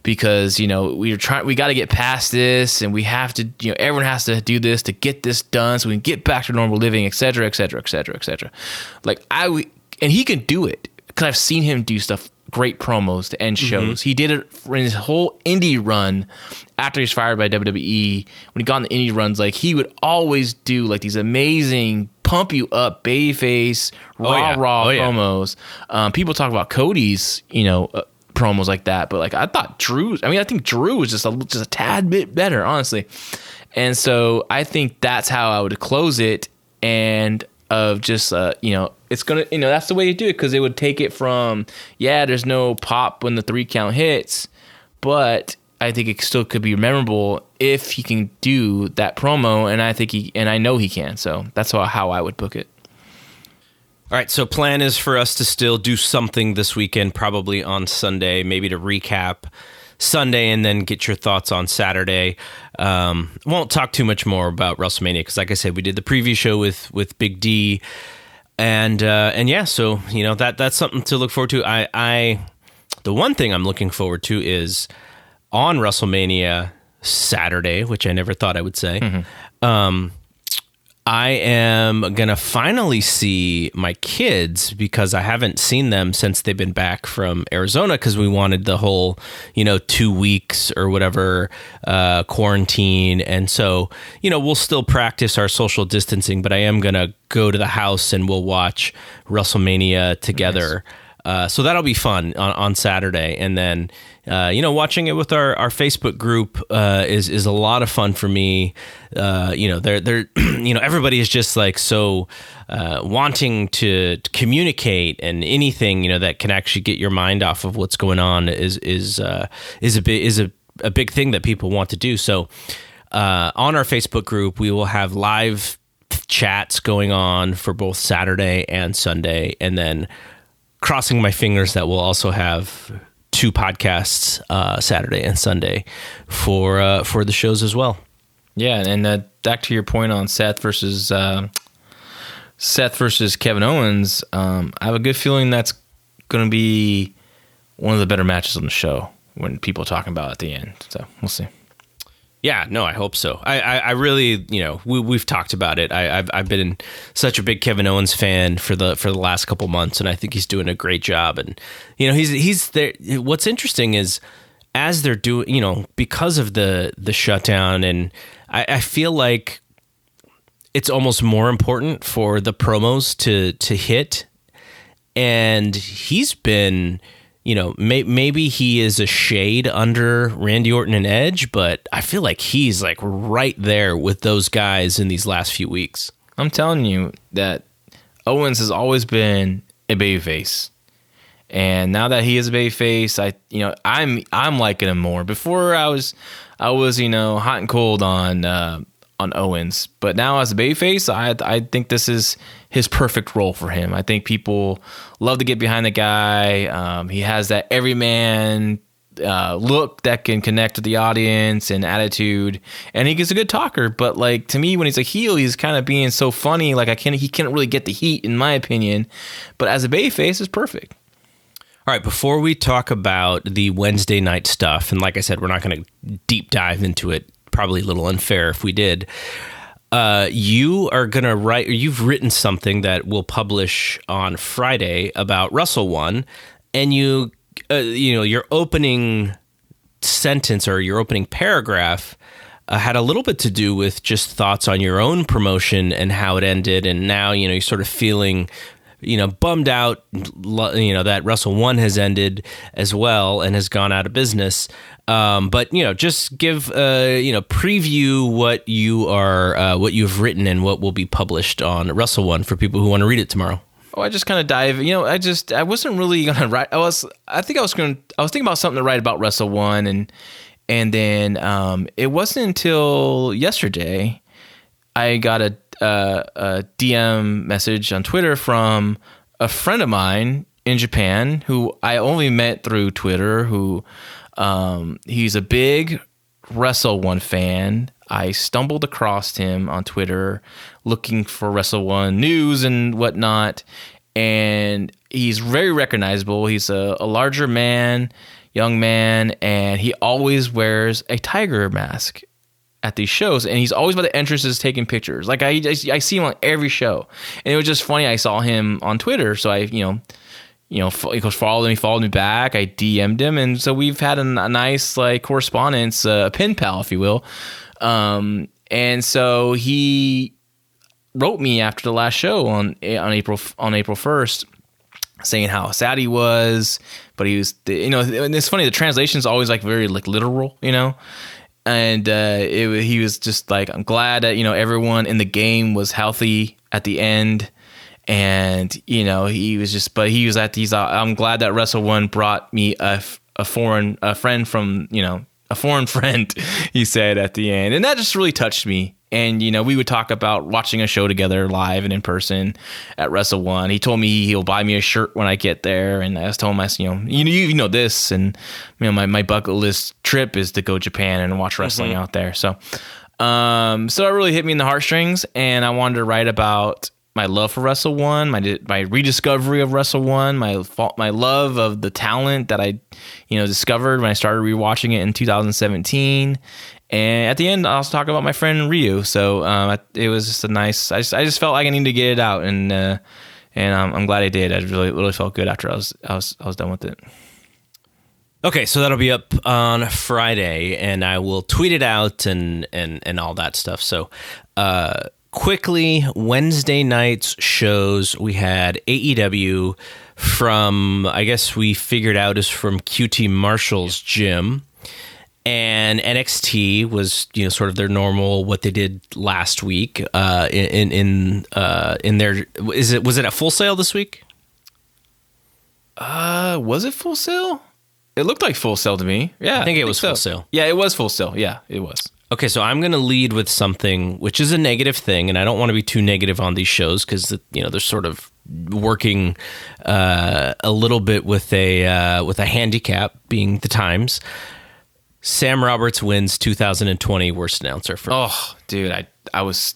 because you know we're trying we got to get past this and we have to you know everyone has to do this to get this done so we can get back to normal living et cetera et cetera et cetera et cetera. Like i and he can do it because i've seen him do stuff great promos to end mm-hmm. shows. Mm-hmm. He did it in his whole indie run after he was fired by WWE. When he got in the indie runs, like he would always do like these amazing pump you up babyface raw oh, yeah. raw oh, promos. Yeah. Um, people talk about Cody's, you know. Uh, promos like that but like i thought drew's i mean i think drew was just a just a tad bit better honestly and so i think that's how i would close it and of just uh, you know it's gonna you know that's the way you do it because it would take it from yeah there's no pop when the three count hits but i think it still could be memorable if he can do that promo and i think he and i know he can so that's how, how i would book it all right, so plan is for us to still do something this weekend, probably on Sunday, maybe to recap Sunday and then get your thoughts on Saturday. Um, won't talk too much more about WrestleMania because, like I said, we did the preview show with with Big D, and uh, and yeah, so you know that that's something to look forward to. I, I the one thing I'm looking forward to is on WrestleMania Saturday, which I never thought I would say. Mm-hmm. Um, I am going to finally see my kids because I haven't seen them since they've been back from Arizona because we wanted the whole, you know, two weeks or whatever uh, quarantine. And so, you know, we'll still practice our social distancing, but I am going to go to the house and we'll watch WrestleMania together. Nice. Uh, so that'll be fun on, on Saturday. And then, uh, you know, watching it with our, our Facebook group uh, is is a lot of fun for me. Uh, you know, they're they're you know everybody is just like so uh, wanting to, to, communicate and anything you know that can actually get your mind off of what's going on is is is a bit is a, a big thing that people want to do. So on our Facebook group, we will have live chats going on for both Saturday and Sunday, and then crossing my fingers that we'll also have two podcasts uh, Saturday and Sunday for uh, for the shows as well. Yeah, and uh, back to your point on Seth versus uh, Seth versus Kevin Owens, um, I have a good feeling that's going to be one of the better matches on the show when people are talking about at the end. So we'll see. Yeah, no, I hope so. I, I, I really, you know, we, we've talked about it. I, have I've been such a big Kevin Owens fan for the for the last couple months, and I think he's doing a great job. And you know, he's he's there. What's interesting is as they're doing, you know, because of the the shutdown, and I, I feel like it's almost more important for the promos to to hit. And he's been, you know, may, maybe he is a shade under Randy Orton and Edge, but I feel like he's like right there with those guys in these last few weeks. I'm telling you that Owens has always been a babyface. And now that he is a babyface, I you know I'm I'm liking him more. Before I was I was you know hot and cold on uh, on Owens, but now as a babyface, I I think this is his perfect role for him. I think people love to get behind the guy. Um, he has that everyman uh, look that can connect with the audience and attitude, and he gets a good talker. But like to me, when he's a heel, he's kind of being so funny. Like I can't, he can't really get the heat, in my opinion. But as a babyface, is perfect. All right, before we talk about the Wednesday night stuff, and like I said, we're not going to deep dive into it. Probably a little unfair if we did. Uh, you are going to write, or you've written something that we'll publish on Friday about Wrestle One, and you, uh, you know, your opening sentence or your opening paragraph uh, had a little bit to do with just thoughts on your own promotion and how it ended, and now you know you're sort of feeling you know, bummed out, you know, that Wrestle One has ended as well and has gone out of business. Um, but you know, just give uh, you know, preview what you are, uh, what you've written and what will be published on Wrestle One for people who want to read it tomorrow. Oh, I just kind of dive. You know, I just I wasn't really gonna write. I was. I think I was going. I was thinking about something to write about Wrestle One, and and then um, it wasn't until yesterday I got a uh, a DM message on Twitter from a friend of mine in Japan who I only met through Twitter. Who um, he's a big Wrestle One fan. I stumbled across him on Twitter looking for Wrestle One news and whatnot, and he's very recognizable. He's a, a larger man, young man, and he always wears a tiger mask at these shows, and he's always by the entrances taking pictures. Like I, I, I see him on every show, and it was just funny. I saw him on Twitter, so I, you know, you know, he goes followed me, followed me back. I DM'd him, and so we've had a, a nice like correspondence, uh, a pen pal, if you will. Um, and so he wrote me after the last show on on April on April first, saying how sad he was, but he was, you know, and it's funny. The translation is always like very like literal, you know and uh, it, he was just like, I'm glad that you know everyone in the game was healthy at the end, and you know he was just, but he was at these. Uh, I'm glad that Wrestle One brought me a, a foreign a friend from you know a foreign friend. He said at the end, and that just really touched me and you know we would talk about watching a show together live and in person at Wrestle One. He told me he'll buy me a shirt when I get there, and I was telling him, I, you know, you, you know this, and you know my my bucket list trip is to go Japan and watch wrestling mm-hmm. out there. So, um, so it really hit me in the heartstrings, and I wanted to write about my love for Wrestle One, my my rediscovery of Wrestle One, my my love of the talent that I, you know, discovered when I started rewatching it in 2017, and at the end, I'll also talk about my friend Ryu. So um, it was just a nice. I just, I just felt like I needed to get it out, and uh, and I'm glad I did. I really really felt good after I was I was I was done with it. Okay, so that'll be up on Friday, and I will tweet it out and and and all that stuff. So. Uh, quickly, Wednesday night's shows we had AEW from I guess we figured out is from QT Marshall's gym and NXT was you know sort of their normal what they did last week uh, in in uh, in their is it was it a Full Sail this week? Uh, was it Full Sail? It looked like Full Sail to me. Yeah, I think it I was Full Sail. Yeah, it was Full Sail. Yeah, it was. Okay, so I'm going to lead with something which is a negative thing, and I don't want to be too negative on these shows because you know they're sort of working uh, a little bit with a uh, with a handicap, being the times. Sam Roberts wins 2020 worst announcer. For oh, dude, I I was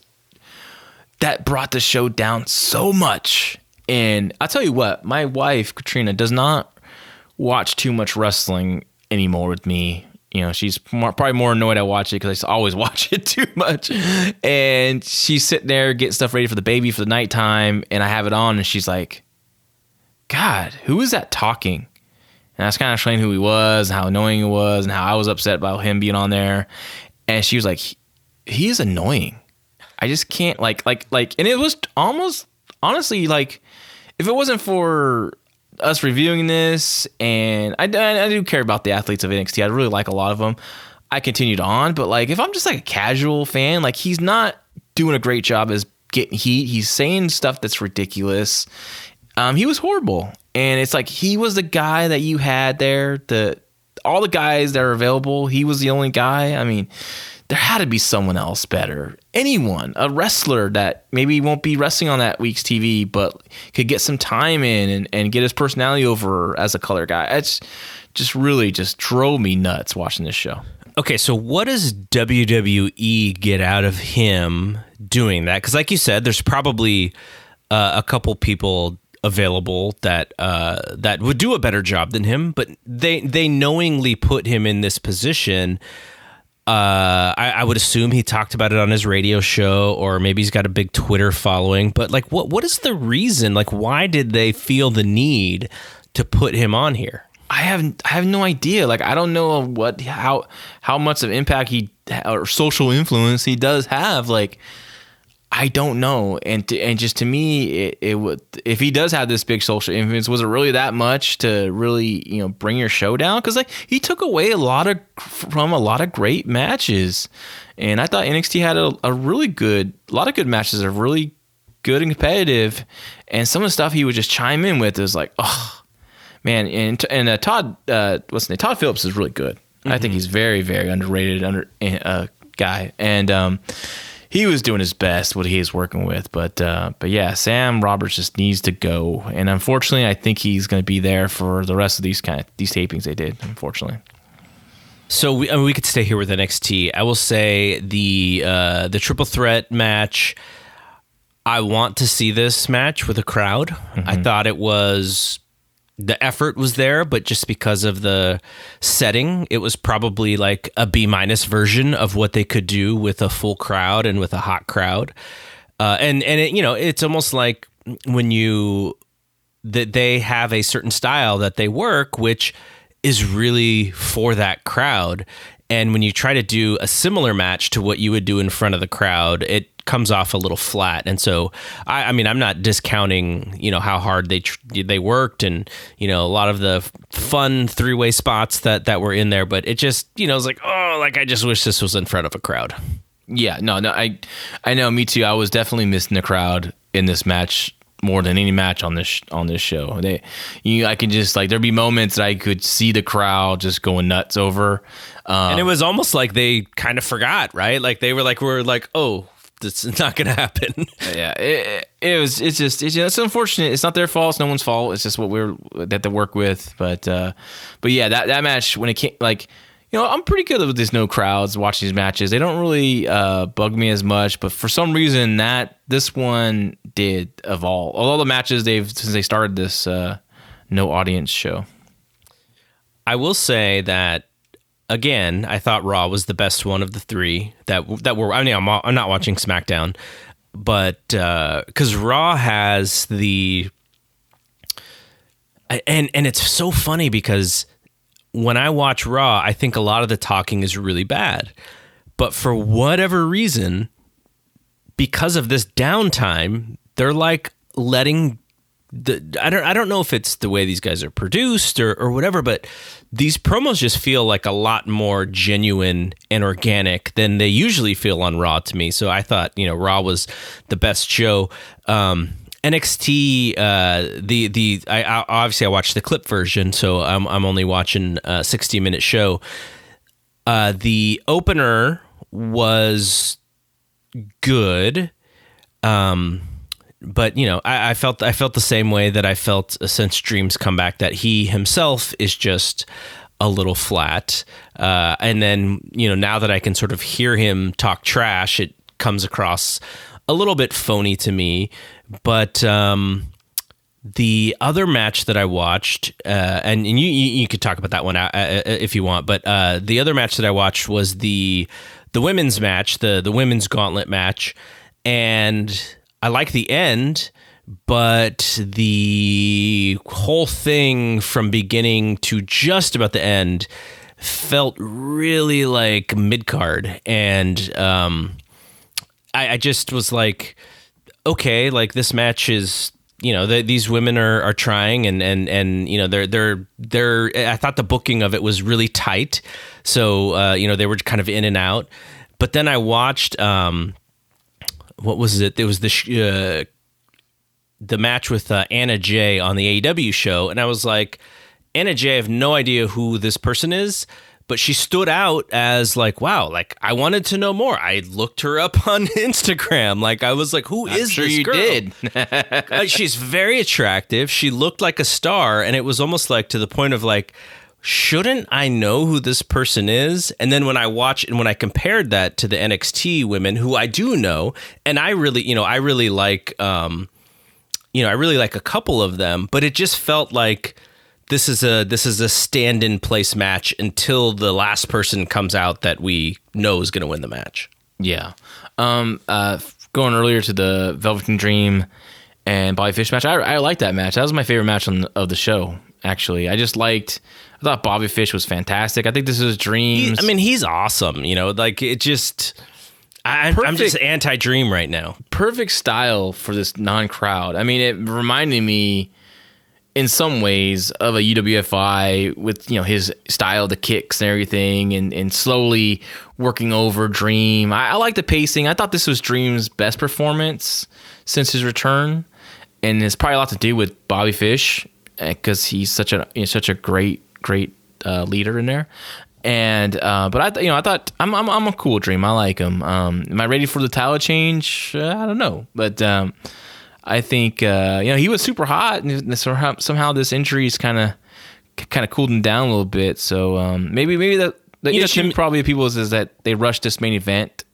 that brought the show down so much. And I'll tell you what, my wife Katrina does not watch too much wrestling anymore with me. You know, she's more, probably more annoyed I watch it because I always watch it too much. And she's sitting there getting stuff ready for the baby for the nighttime, and I have it on, and she's like, "God, who is that talking?" And I was kind of explaining who he was, and how annoying he was, and how I was upset about him being on there. And she was like, "He's annoying. I just can't like like like." And it was almost honestly like, if it wasn't for us reviewing this, and I, I, do care about the athletes of NXT. I really like a lot of them. I continued on, but like if I'm just like a casual fan, like he's not doing a great job as getting heat. He's saying stuff that's ridiculous. Um, he was horrible, and it's like he was the guy that you had there. The all the guys that are available, he was the only guy. I mean, there had to be someone else better. Anyone, a wrestler that maybe won't be wrestling on that week's TV, but could get some time in and, and get his personality over as a color guy. It's just really just drove me nuts watching this show. Okay, so what does WWE get out of him doing that? Because, like you said, there's probably uh, a couple people available that uh, that would do a better job than him, but they they knowingly put him in this position uh, I, I, would assume he talked about it on his radio show, or maybe he's got a big Twitter following. But like, what what is the reason? Like, why did they feel the need to put him on here? I have I have no idea. Like, I don't know what how how much of impact he or social influence he does have. Like, I don't know. And to, and just to me, it, it would if he does have this big social influence, was it really that much to really you know bring your show down? Because like he took away a lot of from a lot of great matches, and I thought NXT had a, a really good, a lot of good matches, are really good and competitive, and some of the stuff he would just chime in with is like, oh man, and and uh, Todd, uh, what's his name? Todd Phillips is really good. Mm-hmm. I think mm-hmm. he's very very underrated under uh, guy, and um he was doing his best what he is working with. But uh, but yeah, Sam Roberts just needs to go, and unfortunately, I think he's going to be there for the rest of these kind of these tapings they did. Unfortunately. So we I mean, we could stay here with NXT. I will say the uh, the triple threat match. I want to see this match with a crowd. Mm-hmm. I thought it was the effort was there, but just because of the setting, it was probably like a B minus version of what they could do with a full crowd and with a hot crowd. Uh, and and it, you know, it's almost like when you that they have a certain style that they work, which is really for that crowd. And when you try to do a similar match to what you would do in front of the crowd, it comes off a little flat. And so, I, I mean, I'm not discounting, you know, how hard they tr- they worked and you know a lot of the fun three way spots that that were in there, but it just you know it's like oh, like I just wish this was in front of a crowd. Yeah, no, no, I I know, me too. I was definitely missing the crowd in this match more than any match on this on this show. They, you, I can just like there'd be moments that I could see the crowd just going nuts over, um, and it was almost like they kind of forgot, right? Like they were like, we're like, oh, it's not going to happen. yeah, it, it, was. It's just. It's, it's unfortunate. It's not their fault. It's no one's fault. It's just what we're that they work with. But uh, but yeah, that that match when it came like. You know, I'm pretty good with these no crowds watching these matches. They don't really uh, bug me as much, but for some reason that this one did of all all the matches they've since they started this uh, no audience show. I will say that again, I thought Raw was the best one of the three that that were. I mean, I'm, I'm not watching SmackDown, but because uh, Raw has the and and it's so funny because when I watch Raw, I think a lot of the talking is really bad, but for whatever reason, because of this downtime, they're like letting the I don't I don't know if it's the way these guys are produced or or whatever, but these promos just feel like a lot more genuine and organic than they usually feel on Raw to me. So I thought you know Raw was the best show. Um, NXT, uh, the the I, I, obviously I watched the clip version, so I'm I'm only watching a 60 minute show. Uh, the opener was good. Um, but you know, I, I, felt I felt the same way that I felt since Dreams come back that he himself is just a little flat. Uh, and then you know, now that I can sort of hear him talk trash, it comes across a little bit phony to me. But um, the other match that I watched, uh, and, and you, you, you could talk about that one uh, uh if you want, but uh, the other match that I watched was the the women's match, the the women's gauntlet match, and I like the end but the whole thing from beginning to just about the end felt really like mid card, and um, I, I just was like, okay, like this match is you know the, these women are are trying and and and you know they're they're they're I thought the booking of it was really tight. So uh, you know they were kind of in and out. But then I watched um what was it? It was the sh- uh, the match with uh, Anna Jay on the AEW show. And I was like Anna Jay I have no idea who this person is but she stood out as like wow like i wanted to know more i looked her up on instagram like i was like who is sure this you girl? did. Uh, she's very attractive she looked like a star and it was almost like to the point of like shouldn't i know who this person is and then when i watch and when i compared that to the nxt women who i do know and i really you know i really like um you know i really like a couple of them but it just felt like this is a this is a stand in place match until the last person comes out that we know is going to win the match. Yeah. Um, uh, going earlier to the Velveteen Dream and Bobby Fish match, I, I liked that match. That was my favorite match on, of the show. Actually, I just liked. I thought Bobby Fish was fantastic. I think this is He, Dreams. I mean, he's awesome. You know, like it just. I, I'm just anti dream right now. perfect style for this non-crowd. I mean, it reminded me in some ways of a UWFI with you know his style, the kicks and everything, and and slowly working over Dream. I, I like the pacing. I thought this was Dream's best performance since his return, and it's probably a lot to do with Bobby Fish because he's such a you know, such a great great uh, leader in there. And uh, but I th- you know I thought I'm, I'm I'm a cool dream. I like him. Um, am I ready for the title change? Uh, I don't know, but um, I think uh, you know he was super hot, and somehow, somehow this injury's kind of kind of cooled him down a little bit. So um, maybe maybe the the You know, issue Tim- probably people is, is that they rushed this main event,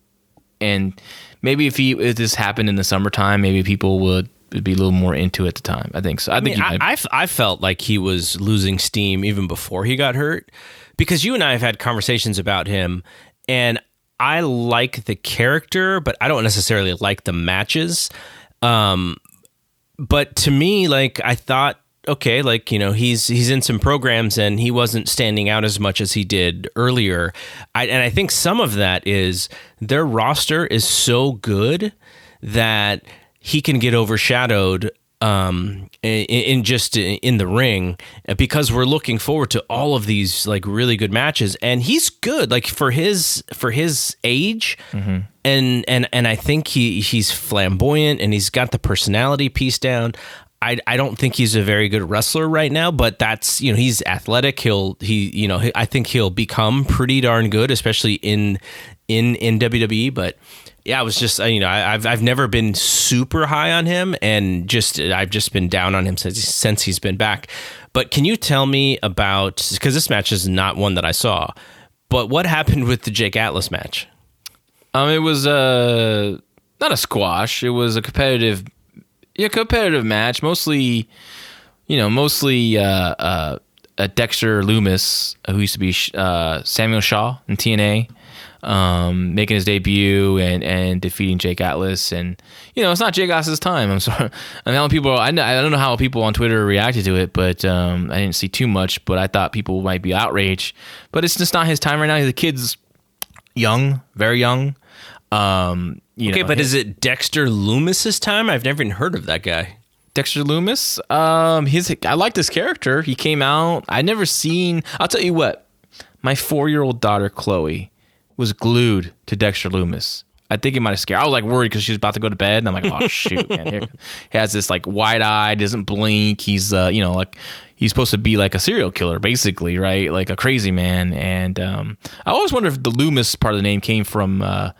and maybe if he if this happened in the summertime, maybe people would, would be a little more into it at the time. I think so. I, I think mean, I, might- I f- I felt like he was losing steam even before he got hurt because you and I have had conversations about him, and I like the character, but I don't necessarily like the matches. Um, but to me, like I thought, okay, like you know, he's he's in some programs and he wasn't standing out as much as he did earlier. I, and I think some of that is their roster is so good that he can get overshadowed um in, in just in the ring because we're looking forward to all of these like really good matches and he's good like for his for his age and and and I think he he's flamboyant and he's got the personality piece down I, I don't think he's a very good wrestler right now, but that's you know he's athletic. He'll he you know he, I think he'll become pretty darn good, especially in in in WWE. But yeah, I was just you know I, I've I've never been super high on him, and just I've just been down on him since since he's been back. But can you tell me about because this match is not one that I saw, but what happened with the Jake Atlas match? Um, it was uh not a squash. It was a competitive, yeah, competitive match. Mostly, you know, mostly uh, uh, Dexter Lumis, who used to be uh, Samuel Shaw in TNA, um, making his debut and and defeating Jake Atlas. And you know, it's not Jake Atlas's time. I'm sorry. I know people. I I don't know how people on Twitter reacted to it, but um, I didn't see too much. But I thought people might be outraged. But it's just not his time right now. The kid's young, very young. Um, you Okay, know, but is it Dexter Lumis's time? I've never even heard of that guy. Dexter Lumis. Um, his I like this character. He came out. I never seen. I'll tell you what. My four year old daughter Chloe was glued to Dexter Lumis. I think it might have scared. I was like worried because she was about to go to bed, and I'm like, oh shoot, man. Here. He has this like wide eye, doesn't blink. He's uh, you know, like he's supposed to be like a serial killer, basically, right? Like a crazy man. And um, I always wonder if the Loomis part of the name came from uh,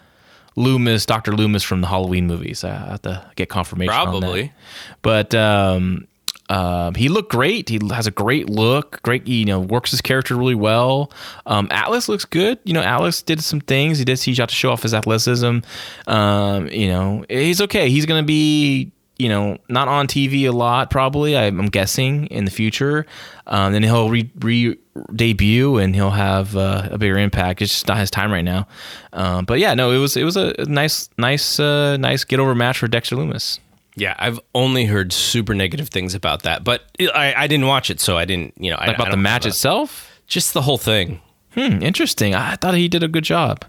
Loomis, Doctor Loomis from the Halloween movies. I have to get confirmation. on that. Probably. But um, um, he looked great. He has a great look. Great, you know, works his character really well. Um, Atlas looks good. You know, Atlas did some things. He did. He got to show off his athleticism. Um, you know, he's okay. He's gonna be. You know, not on TV a lot, probably. I'm guessing in the future. Um, then he'll re, re debut and he'll have uh, a bigger impact. It's just not his time right now. Um, but yeah, no, it was it was a nice, nice, uh, nice get over match for Dexter Lumis. Yeah, I've only heard super negative things about that, but I, I didn't watch it, so I didn't, you know, I, about the match about- itself? just the whole thing. Hmm, interesting. I thought he did a good job.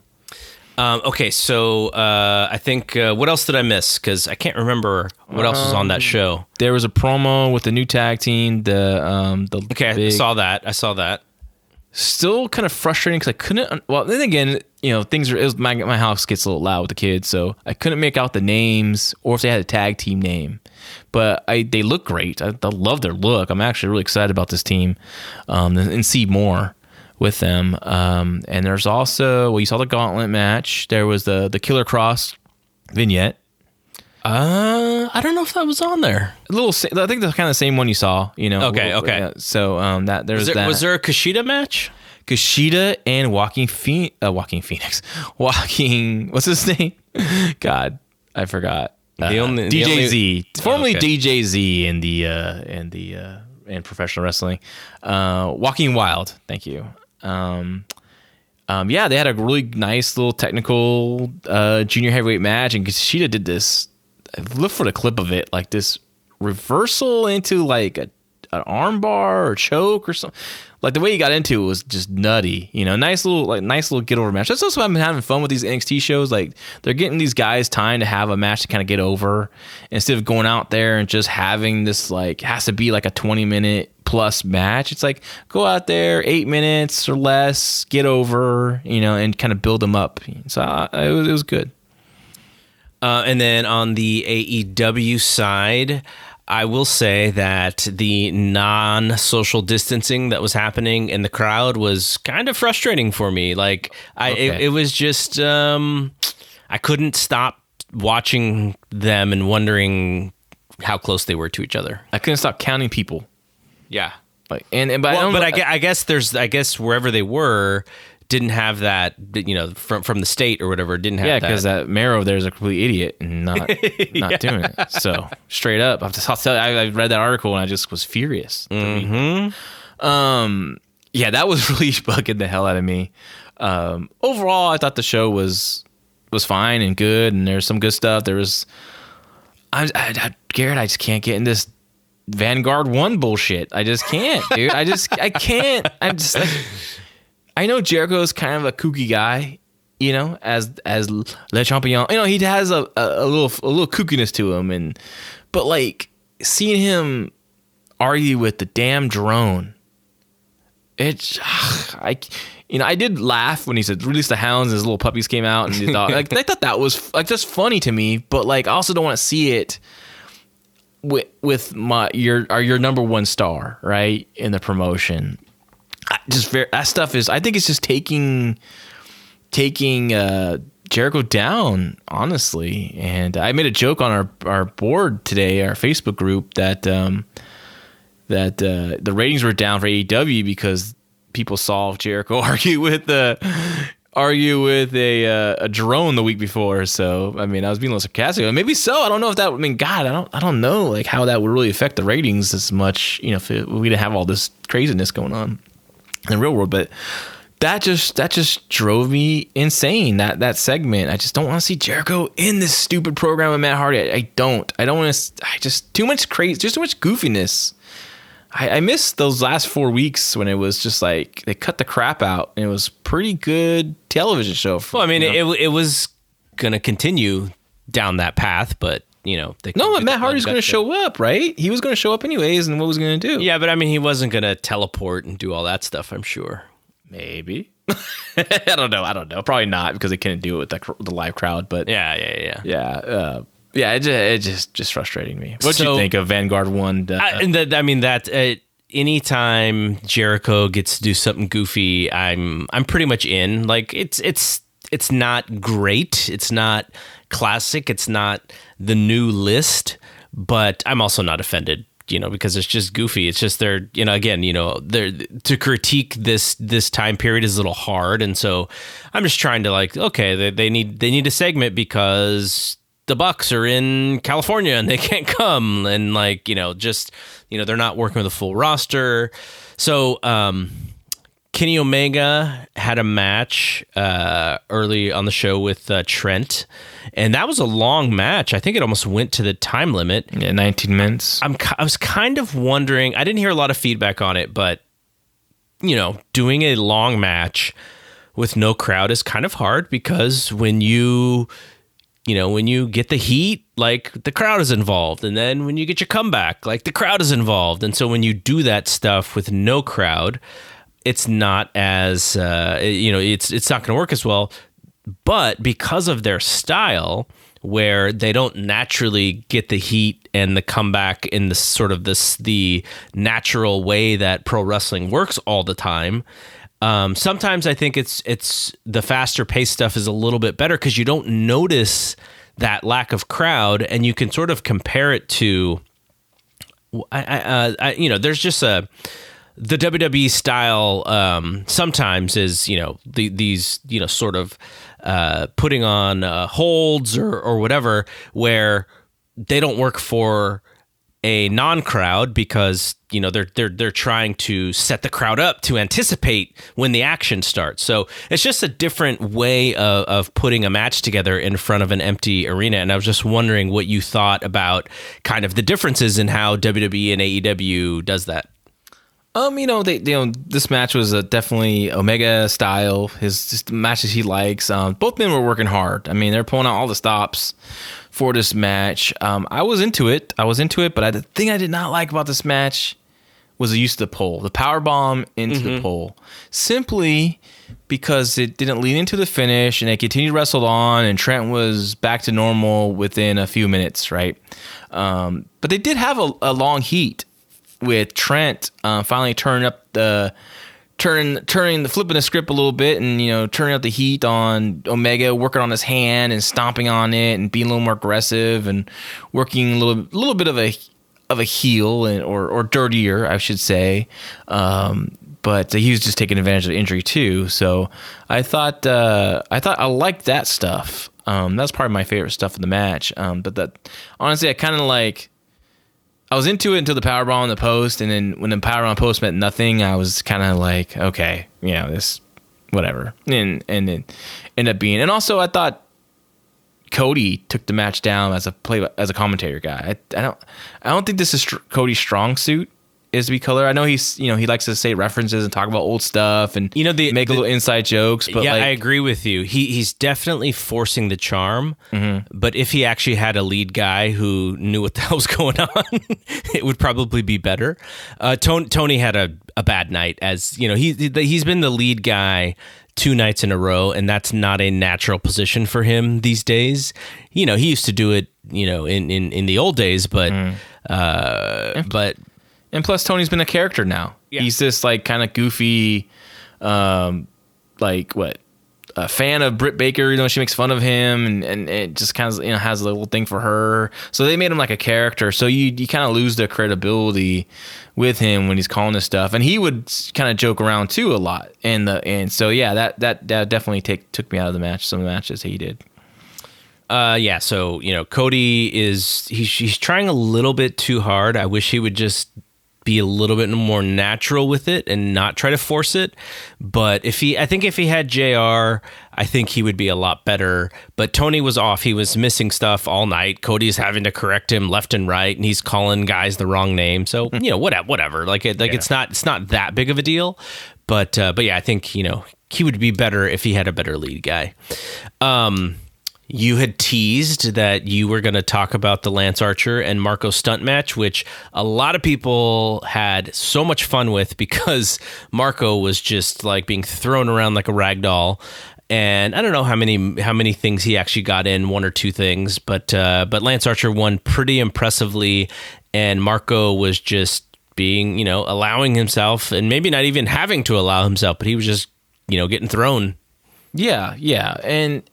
Um, okay, so uh, I think uh, what else did I miss? Because I can't remember what else was on Um, that show. There was a promo with the new tag team. The um the Okay, I big- saw that. I saw that. still kind of frustrating because I couldn't. Well, then again, you know, things are. It was, my my house gets a little loud with the kids, so I couldn't make out the names or if they had a tag team name. But I they look great. I, I love their look. I'm actually really excited about this team, um, and, and see more with them. Um, and there's also well, you saw the gauntlet match. There was the the Killer Kross vignette. Uh, I don't know if that was on there. A little, I think the kind of the same one you saw. You know. Okay, okay. Yeah, so um, that there's Was there, that. was there a Kushida match? Kushida and Joaquin Phoenix, uh, Joaquin Phoenix, Joaquin, what's his name? God, I forgot. The Uh, only- the DJZ, formerly okay. DJZ in the uh, in the uh, in professional wrestling. Uh, Joaquin Wilde, thank you. Um, um, yeah, they had a really nice little technical uh, junior heavyweight match, and Kushida did this. I Look for the clip of it, like this reversal into like a an armbar or choke or something. Like the way he got into it was just nutty. You know, nice little like nice little get over match. That's also why I'm having fun with these NXT shows. Like they're getting these guys time to have a match to kind of get over instead of going out there and just having this like has to be like a 20 minute plus match. It's like go out there eight minutes or less, get over, you know, and kind of build them up. So uh, it was it was good. Uh, and then on the AEW side, I will say that the non social distancing that was happening in the crowd was kind of frustrating for me. Like, I it, Okay. it was just um, I couldn't stop watching them and wondering how close they were to each other. I couldn't stop counting people. Yeah. Like and, and but I don't but I, I guess there's I guess wherever they were didn't have that you know from from the state or whatever didn't have Yeah, that. because that mayor over there is a complete idiot and not not doing it. So straight up, I'll, just, I'll tell you, I, I read that article and I just was furious. Um, yeah, that was really bugging the hell out of me. Um, overall, I thought the show was was fine and good, and there's some good stuff. There was, I, I, I Garrett, I just can't get in this Vanguard One bullshit. I just can't, dude. I just I can't. I'm just like. I know Jericho is kind of a kooky guy, you know, as as Le Champion. You know, he has a, a, a little a little kookiness to him, and but like seeing him argue with the damn drone, it's I you know I did laugh when he said release the hounds and his little puppies came out and he thought like I thought that was like just funny to me, but like I also don't want to see it with with my your are your number one star right in the promotion just very that stuff is I think it's just taking taking uh Jericho down honestly. And I made a joke on our our board today our Facebook group that um that uh the ratings were down for AEW because people saw Jericho argue with the argue with a uh, a drone the week before. So I mean I was being a little sarcastic maybe so. I don't know if that I mean god I don't I don't know like how that would really affect the ratings as much you know if it, we didn't have all this craziness going on in the real world but that just that just drove me insane that that segment. I just don't want to see jericho in this stupid program with matt hardy. I, I don't. I don't want to i just too much crazy just too much goofiness. I, I miss those last four weeks when it was just like they cut the crap out. And it was pretty good television show for, Well, I mean, you know? it it was going to continue down that path, but you know, they no but matt hardy's going to show up right he was going to show up anyways and what was going to do. Yeah, but I mean, he wasn't going to teleport and do all that stuff. I'm sure. maybe i don't know i don't know probably not because they couldn't do it with the, the live crowd but Yeah, yeah, yeah. yeah uh, yeah it just, it just just frustrating me what do So- you think of vanguard one uh, I, that, I mean that uh, anytime Jericho gets to do something goofy, I'm I'm pretty much in. Like it's it's it's not great. It's not classic. It's not the new list, but I'm also not offended. You know, because it's just goofy. It's just they're, you know, again, you know, they're to critique this this time period is a little hard, and so I'm just trying to like, okay, they, they need they need a segment because the Bucks are in California and they can't come, and like, you know, just you know, they're not working with a full roster, so um, Kenny Omega had a match uh, early on the show with uh, Trent, and that was a long match. I think it almost went to the time limit. Yeah, 19 minutes. I'm I was kind of wondering. I didn't hear a lot of feedback on it, but you know, doing a long match with no crowd is kind of hard because when you you know, when you get the heat, like the crowd is involved. And then when you get your comeback, like the crowd is involved. And so when you do that stuff with no crowd, it's not as uh, you know, it's it's not going to work as well. But because of their style, where they don't naturally get the heat and the comeback in the sort of this the natural way that pro wrestling works all the time, um, sometimes I think it's it's the faster paced stuff is a little bit better because you don't notice that lack of crowd, and you can sort of compare it to, I, I, uh, I you know, there's just a the WWE style. Um, sometimes is you know the, these you know sort of uh, putting on uh, holds or or whatever where they don't work for a non-crowd because you know they're they're they're trying to set the crowd up to anticipate when the action starts. So it's just a different way of, of putting a match together in front of an empty arena. And I was just wondering what you thought about kind of the differences in how WWE and AEW does that. Um, you know, they, you know, this match was a definitely Omega style. His just matches he likes. Um, both men were working hard. I mean, they're pulling out all the stops for this match. Um, I was into it. I was into it, but I, the thing I did not like about this match was the use of the pole, the power bomb into mm-hmm. the pole, simply because it didn't lead into the finish, and they continued to wrestle on, and Trent was back to normal within a few minutes, right? Um, but they did have a, a long heat with Trent uh, finally turning up the turning turning the flipping the script a little bit and you know turning up the heat on Omega, working on his hand and stomping on it and being a little more aggressive and working a little little bit of a of a heel and, or or dirtier, I should say. Um, but he was just taking advantage of the injury too. So I thought uh, I thought I liked that stuff. Um, that's probably my favorite stuff in the match. Um, but that honestly, I kind of like I was into it until the powerbomb on the post, and then when the powerbomb post meant nothing, I was kind of like, okay, you know, this, whatever, and and it ended up being. And also, I thought Cody took the match down as a play as a commentator guy. I, I don't I don't think this is Cody's strong suit is to be color. I know he's you know he likes to say references and talk about old stuff and you know the make the, little inside jokes. But yeah, like, I agree with you. He he's definitely forcing the charm. Mm-hmm. But if he actually had a lead guy who knew what the hell was going on, it would probably be better. Uh, Tony, Tony had a, a bad night as you know he he's been the lead guy two nights in a row, and that's not a natural position for him these days. You know, he used to do it, you know, in in, in the old days, but mm. uh, but and plus, Tony's been a character now. Yeah. He's this like kind of goofy, um, like what a fan of Britt Baker. You know, she makes fun of him, and, and it just kind of you know has a little thing for her. So they made him like a character. So you you kind of lose the credibility with him when he's calling this stuff, and he would kind of joke around too a lot. And the and so yeah, that that that definitely take took me out of the match. Some of the matches he did. Uh, yeah. So you know, Cody is he's he's trying a little bit too hard. I wish he would just be a little bit more natural with it and not try to force it. But if he, I think if he had JR, I think he would be a lot better. But Tony was off. He was missing stuff all night. Cody's having to correct him left and right, and he's calling guys the wrong name. So you know, whatever, whatever. Like, it, like yeah. it's not, it's not that big of a deal. But, uh, but yeah, I think you know he would be better if he had a better lead guy. Um, you had teased that you were going to talk about the Lance Archer and Marco stunt match, which a lot of people had so much fun with because Marco was just like being thrown around like a rag doll. And I don't know how many how many things he actually got in, one or two things, but uh, but Lance Archer won pretty impressively, and Marco was just being you know allowing himself, and maybe not even having to allow himself, but he was just you know getting thrown yeah, yeah. And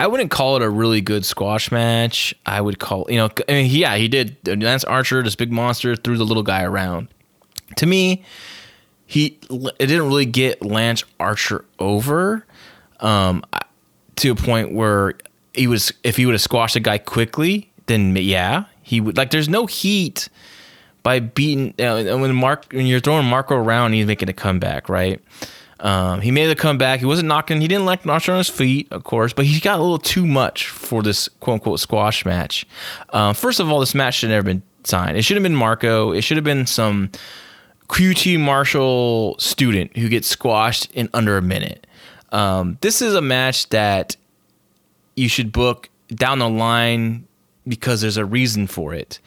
I wouldn't call it a really good squash match. I would call, you know, I mean, yeah, he did. Lance Archer, this big monster, threw the little guy around. To me, he it didn't really get Lance Archer over um, to a point where he was. If he would have squashed a guy quickly, then yeah, he would. Like, there's no heat by beating uh, when Mark when you're throwing Marco around, he's making a comeback, right? Um, he made the comeback. He wasn't knocking. He didn't like knocking on his feet, of course, but he got a little too much for this quote unquote squash match. Um, first of all, this match should have never been signed. It should have been Marco. It should have been some QT Marshall student who gets squashed in under a minute. Um, this is a match that you should book down the line because there's a reason for it.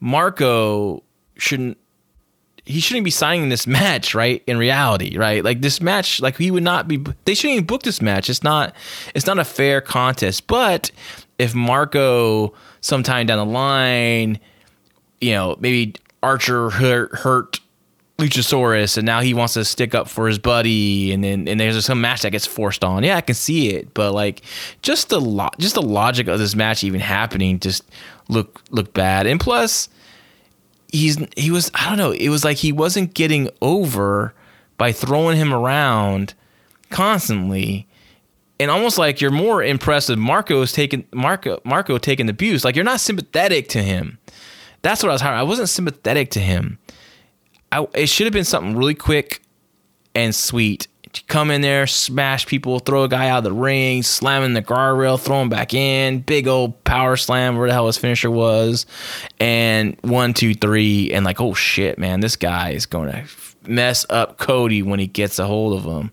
Marco shouldn't he shouldn't be signing this match, right? In reality, right? Like this match, like he would not be. They shouldn't even book this match. It's not. It's not a fair contest. But if Marco sometime down the line, you know, maybe Archer hurt, hurt Luchasaurus, and now he wants to stick up for his buddy, and then and there's some match that gets forced on. Yeah, I can see it, but like just the lo- just the logic of this match even happening just look look bad. And plus, he's he was I don't know. It was like he wasn't getting over by throwing him around constantly. And almost like you're more impressed with Marco's taking Marco Marco taking the abuse. Like you're not sympathetic to him. That's what I was. I wasn't sympathetic to him. I, it should have been something really quick and sweet. Come in there, smash people, throw a guy out of the ring, slamming the guardrail, throw him back in, big old power slam, where the hell his finisher was, and one, two, three, and like, oh shit, man, this guy is going to mess up Cody when he gets a hold of him,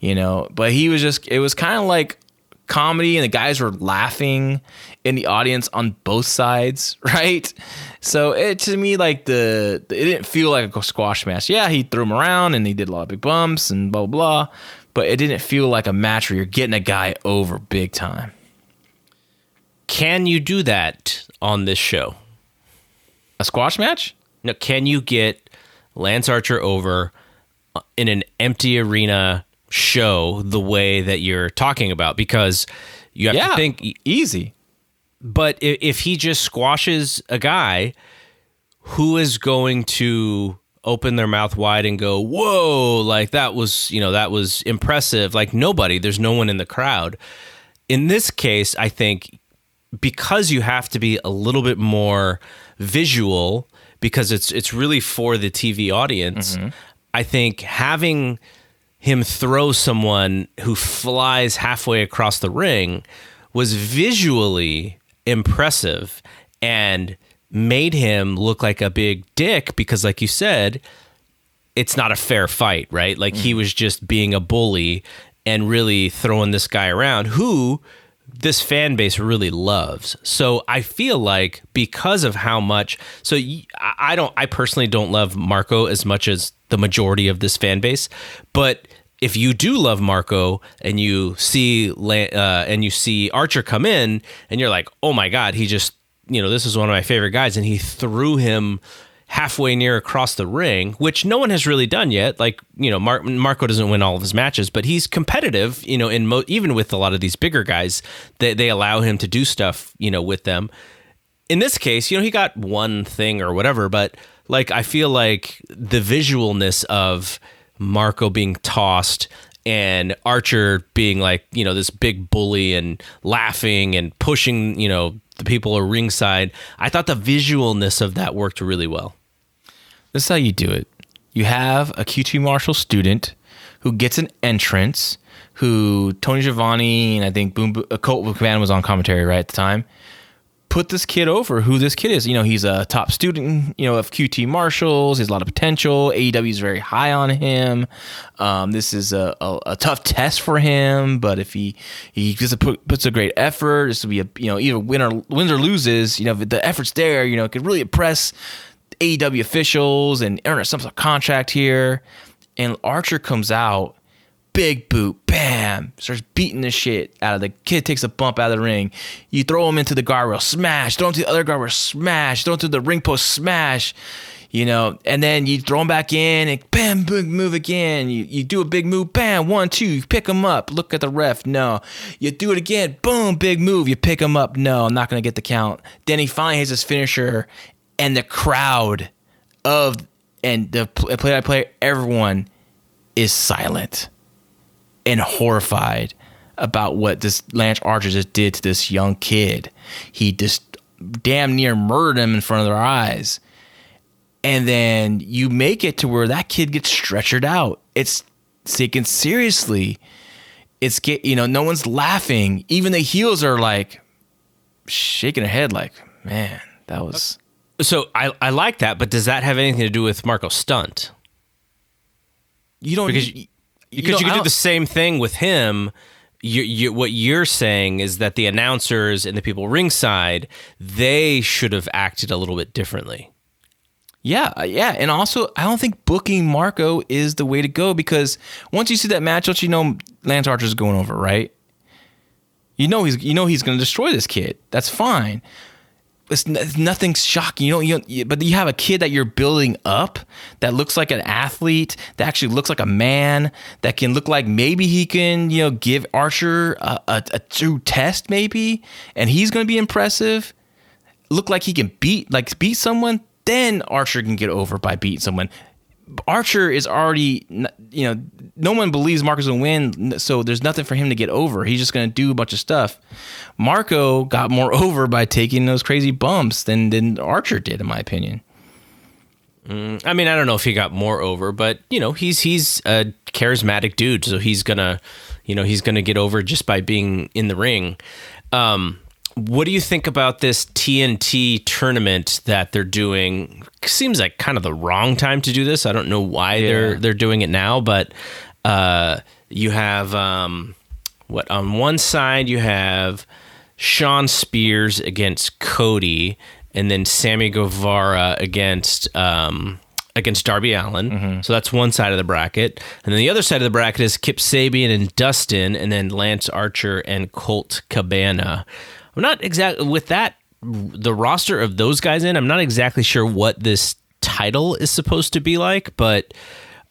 you know. But he was just, it was kind of like comedy and the guys were laughing in the audience on both sides, right? So it to me like the it didn't feel like a squash match. Yeah, he threw him around and he did a lot of big bumps and blah blah, blah but it didn't feel like a match where you're getting a guy over big time. Can you do that on this show? A squash match? No, can you get Lance Archer over uh, in an empty arena show the way that you're talking about because you have yeah, to think easy. But if he just squashes a guy, who is going to open their mouth wide and go, "Whoa!" Like that was, you know, that was impressive. Like nobody. There's no one in the crowd. In this case, I think because you have to be a little bit more visual because it's it's really for the TV audience. Mm-hmm. I think having him throw someone who flies halfway across the ring was visually impressive and made him look like a big dick because like you said it's not a fair fight right like mm. he was just being a bully and really throwing this guy around who this fan base really loves. So I feel like because of how much, so I don't, I personally don't love Marco as much as the majority of this fan base, but if you do love Marco and you see uh, and you see Archer come in and you're like, oh my god, he just you know this is one of my favorite guys, and he threw him halfway near across the ring, which no one has really done yet. Like, you know, Mar- Marco doesn't win all of his matches, but he's competitive, you know, in mo- even with a lot of these bigger guys, they, they allow him to do stuff, you know, with them. In this case, you know, he got one thing or whatever, but like, I feel like the visualness of Marco being tossed and Archer being like, you know, this big bully and laughing and pushing, you know, the people are ringside. I thought the visualness of that worked really well. This is how you do it. You have a QT Marshall student who gets an entrance, who Tony Schiavone and I think Boom, a Colt McMahon was on commentary right at the time put this kid over who this kid is. You know, he's a top student, you know, of QT Marshalls. He has a lot of potential. AEW is very high on him. Um, this is a, a, a, tough test for him, but if he he just put, puts a great effort, this will be a you know either win or wins or loses. You know, if the effort's there. You know, it could really impress AEW officials and earn some sort of contract here. And Archer comes out big boot, bam, starts beating the shit out of the kid. Takes a bump out of the ring. You throw him into the guardrail, smash. Throw him to the other guardrail, smash. Throw him to the ring post, smash. You know, and then you throw him back in and bam, big move again. You you do a big move, bam, one, two, you pick him up. Look at the ref, no. You do it again, boom, big move. You pick him up, no, I'm not gonna get the count. Then he finally has his finisher, and the crowd of and the play by play, everyone is silent and horrified about what this Lance Archer just did to this young kid. He just damn near murdered him in front of their eyes. and then you make it to where that kid gets stretchered out. It's taken seriously. It's get you know no one's laughing. Even the heels are like shaking their head, like man, that was. So I, I like that, but does that have anything to do with Marco Stunt? You don't Because you, Because don't- you I could do the same thing with him. You, you, what you're saying is that the announcers and the people ringside, they should have acted a little bit differently. Yeah, uh, yeah, and also I don't think booking Marco is the way to go because once you see that match, don't you know Lance Archer's going over, right? You know he's you know he's going to destroy this kid. That's fine. It's, it's nothing shocking. You know, you, you but you have a kid that you're building up that looks like an athlete, that actually looks like a man, that can look like maybe he can you know give Archer a, a, a true test, maybe, and he's going to be impressive look like he can beat like beat someone, then Archer can get over by beating someone. Archer is already, you know, no one believes Marco's gonna win, so there's nothing for him to get over. He's just gonna do a bunch of stuff. Marco got more over by taking those crazy bumps than than Archer did, in my opinion. I mean, I don't know if he got more over, but you know, he's he's a charismatic dude, so he's gonna, you know, he's gonna get over just by being in the ring. Um, what do you think about this TNT tournament that they're doing? Seems like kind of the wrong time to do this. I don't know why they're they're doing it now, but uh, you have um, what on one side you have Shawn Spears against Cody, and then Sammy Guevara against um, against Darby Allin. So that's one side of the bracket, and then the other side of the bracket is Kip Sabian and Dustin, and then Lance Archer and Colt Cabana. I'm not exactly with that the roster of those guys in. I'm not exactly sure what this title is supposed to be like, but.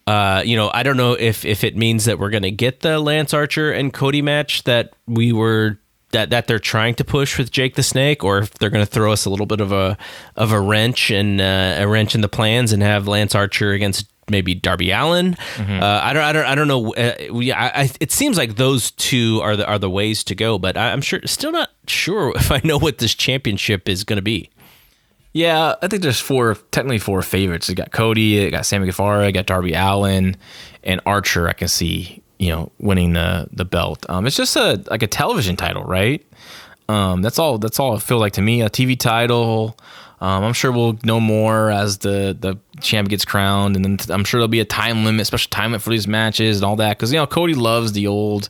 Uh, you know, I don't know if if it means that we're going to get the Lance Archer and Cody match that we were that that they're trying to push with Jake the Snake, or if they're going to throw us a little bit of a of a wrench and uh, a wrench in the plans and have Lance Archer against maybe Darby Allin. Uh, I don't, I don't, I don't know. Uh, we, I, I, it seems like those two are the are the ways to go, but I, I'm sure still not sure if I know what this championship is going to be. Yeah, I think there's four, technically four favorites. You got Cody, you got Sammy Guevara, you got Darby Allin, and Archer. I can see you know winning the the belt. Um, it's just a like a television title, right? Um, that's all. That's all it feel like to me. A TV title. Um, I'm sure we'll know more as the the champ gets crowned, and then I'm sure there'll be a time limit, special time limit for these matches and all that. Because you know Cody loves the old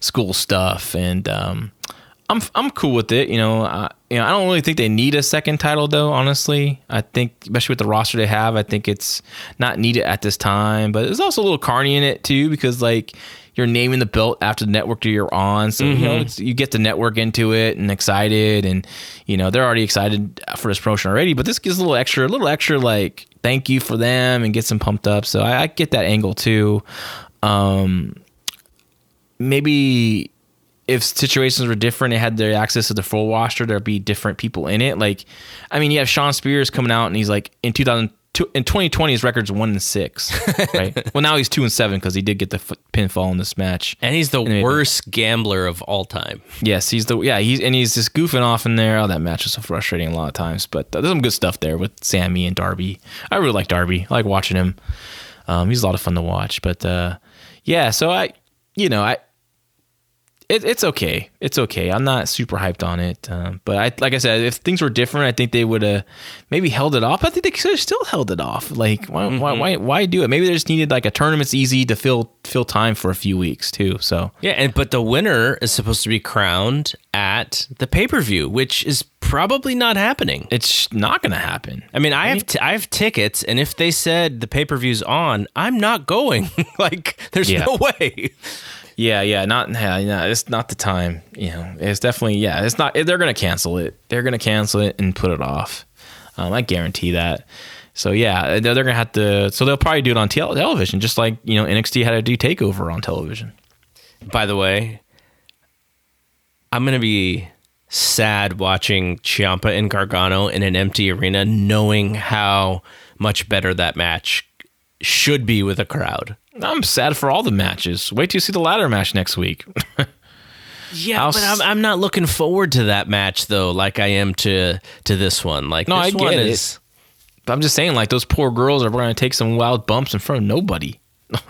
school stuff, and um, I'm I'm cool with it. You know, I, you know, I don't really think they need a second title though. Honestly, I think especially with the roster they have, I think it's not needed at this time. But there's also a little carny in it too because like you're naming the belt after the network that you're on, so you know it's, you get the network into it and excited, and you know they're already excited for this promotion already. But this gives a little extra, a little extra like thank you for them and gets them pumped up. So I, I get that angle too. Um, maybe if situations were different, they had their access to the full roster, there'd be different people in it. Like, I mean, you have Shawn Spears coming out and he's like in 2000, in 2020, his record's one and six, right? well, now he's two and seven because he did get the f- pinfall in this match. And he's the Anyway. worst gambler of all time. Yes, he's the yeah he's and he's just goofing off in there. Oh, that match is so frustrating a lot of times, but uh, there's some good stuff there with Sammy and Darby. I really like Darby. I like watching him. Um, he's a lot of fun to watch. But uh, yeah, so I, you know, I. It, it's okay. It's okay. I'm not super hyped on it, um, but I like I said, if things were different, I think they would have maybe held it off. I think they could have still held it off. Like why, why, why, why do it? Maybe they just needed like a tournament's easy to fill fill time for a few weeks too. So Yeah, and but the winner is supposed to be crowned at the pay per view, which is probably not happening. it's not gonna happen. I mean, I have t- I have tickets, and if they said the pay per view's on, I'm not going. like, there's Yeah. no way. Yeah, yeah, not yeah, yeah, it's not the time. You know, it's definitely yeah, it's not. They're gonna cancel it. They're gonna cancel it and put it off. Um, I guarantee that. So yeah, they're, they're gonna have to. So they'll probably do it on tel- television, just like you know NXT had to do Takeover on television. By the way, I'm gonna be sad watching Ciampa and Gargano in an empty arena, knowing how much better that match should be with a crowd. I'm sad for all the matches. Wait till you see the ladder match next week. Yeah, I'll but I'm, I'm not looking forward to that match though, like I am to to this one. Like No, I get it. is But I'm just saying, like those poor girls are going to take some wild bumps in front of nobody.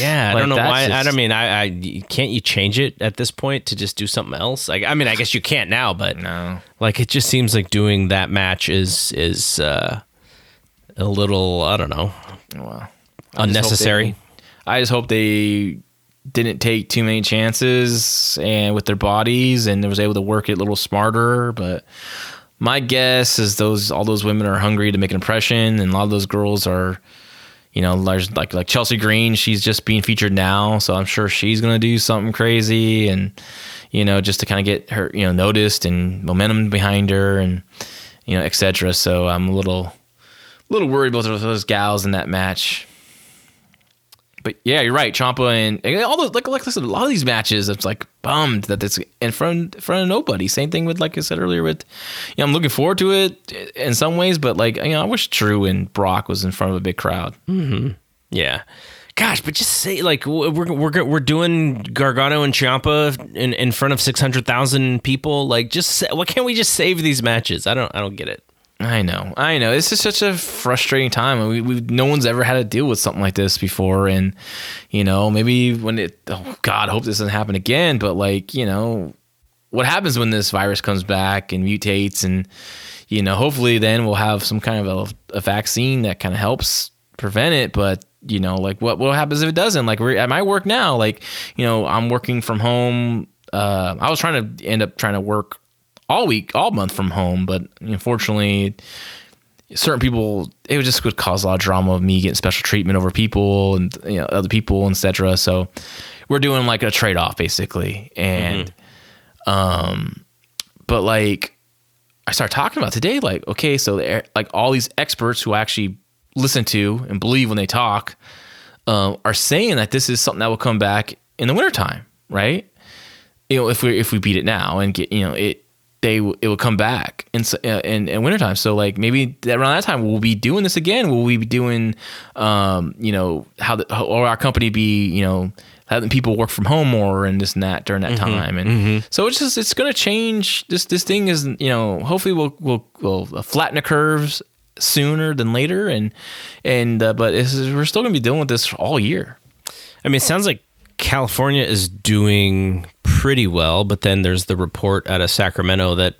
Yeah, I Like, don't know why. I don't mean, I, I can't you change it at this point to just do something else? Like, I mean, I guess you can't now, but No. like it just seems like doing that match is is uh, a little, I don't know, Well, unnecessary. I just hope they didn't take too many chances and with their bodies and was able to work it a little smarter. But my guess is those all those women are hungry to make an impression, and a lot of those girls are, you know, like like Chelsea Green. She's just being featured now, so I'm sure she's gonna do something crazy and you know just to kind of get her you know noticed and momentum behind her and you know etc. So I'm a little little worried about those gals in that match. But yeah, you're right. Ciampa and, and all those like like said, a lot of these matches, it's like bummed that it's in front in front of nobody. Same thing with like I said earlier with, you know, I'm looking forward to it in some ways, but like you know, I wish Drew and Brock was in front of a big crowd. Mm-hmm. Yeah. Gosh, but just say like we're we're we're doing Gargano and Ciampa in in front of six hundred thousand people. Like, just say, why can't we just save these matches? I don't I don't get it. I know, I know. This is such a frustrating time. We, we, no one's ever had to deal with something like this before, and you know, maybe when it, oh God, I hope this doesn't happen again. But like, you know, what happens when this virus comes back and mutates, and you know, hopefully then we'll have some kind of a, a vaccine that kind of helps prevent it. But you know, like what what happens if it doesn't? Like at my work now, like you know, I'm working from home. Uh, I was trying to end up trying to work all week, all month from home, but unfortunately, certain people it would just would cause a lot of drama of me getting special treatment over people and you know other people, etc. So we're doing like a trade off basically, and um, but like I started talking about today, like okay, so like all these experts who I actually listen to and believe when they talk uh, are saying that this is something that will come back in the wintertime, right? You know, if we if we beat it now and get you know it they it will come back in s- uh, in, in wintertime. So like maybe around that time we'll be doing this again. Will we be doing um you know how the how- or our company be you know having people work from home more and this and that during that time. And so it's just it's going to change. This this thing is you know hopefully we'll we'll, we'll flatten the curves sooner than later. And and uh, but this is, we're still going to be dealing with this all year. I mean, it sounds like California is doing pretty well, but then there's the report out of Sacramento that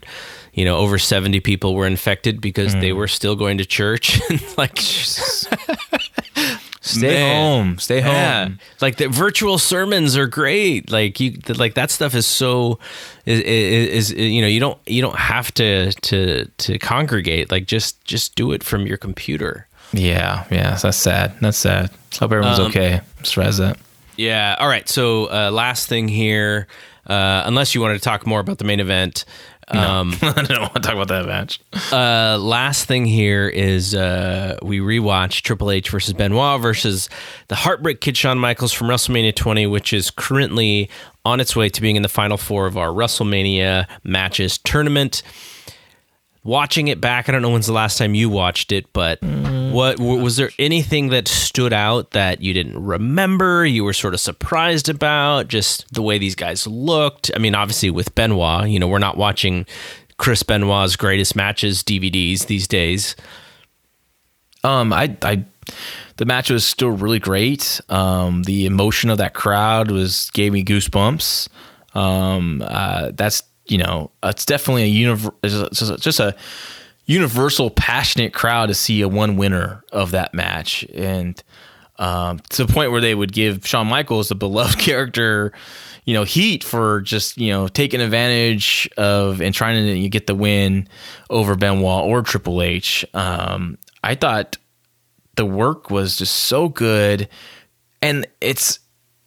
you know over 70 people were infected because they hmm. were still going to church. Like stay Man. home. Stay Yeah, home. Like the virtual sermons are great. Like you, like that stuff is so is, is, is you know you don't you don't have to to to congregate. Like just just do it from your computer. yeah. Yeah. That's sad. That's sad. Hope everyone's um, okay. Stress that Yeah. All right. So uh, last thing here, uh, unless you wanted to talk more about the main event. Um, I don't want to talk about that match. uh, last thing here is uh, we rewatched Triple H versus Benoit versus the Heartbreak Kid Shawn Michaels from WrestleMania 20, which is currently on its way to being in the final four of our WrestleMania matches tournament. Watching it back, I don't know when's the last time you watched it, but what w- was there anything that stood out that you didn't remember? You were sort of surprised about just the way these guys looked. I mean, obviously with Benoit, you know, we're not watching Chris Benoit's greatest matches DVDs these days. Um, I, I, the match was still really great. Um, the emotion of that crowd was gave me goosebumps. Um, uh, that's you know, it's definitely a univ- just a, just a universal passionate crowd to see a one winner of that match, and um, to the point where they would give Shawn Michaels, the beloved character, you know, heat for just you know taking advantage of and trying to get the win over Benoit or Triple H. Um, I thought the work was just so good, and it's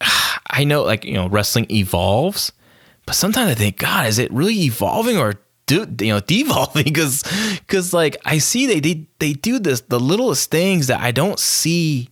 I know like you know wrestling evolves, but sometimes I think God, is it really evolving or do you know devolving? Because because like I see they they they do this the littlest things that I don't see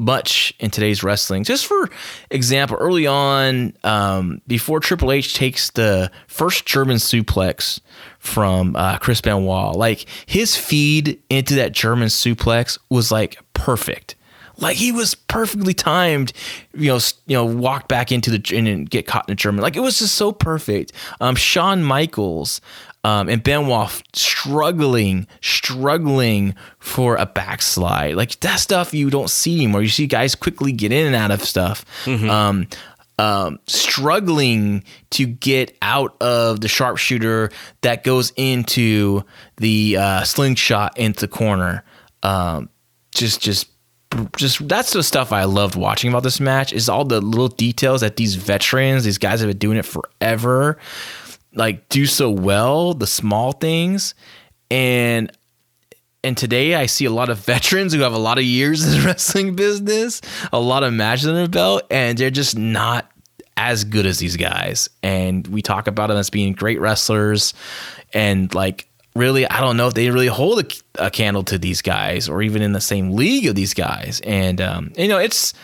much in today's wrestling. Just for example, early on, um, before Triple H takes the first German suplex from uh, Chris Benoit, like his feed into that German suplex was like perfect. Like he was perfectly timed, you know, you know, walk back into the and get caught in the German. Like it was just so perfect. Um, Shawn Michaels, Um, and Benoit struggling, struggling for a backslide. Like that stuff you don't see anymore. You see guys quickly get in and out of stuff. Um, um, struggling to get out of the sharpshooter that goes into the uh, slingshot into the corner. Um, just, just, just that's the stuff I loved watching about this match is all the little details that these veterans, these guys have been doing it forever, like do so well. The small things, and and today I see a lot of veterans who have a lot of years in the wrestling business, a lot of matches on their belt, and they're just not as good as these guys. And we talk about them as being great wrestlers, and like really, I don't know if they really hold a, a candle to these guys or even in the same league of these guys. And um, you know, it's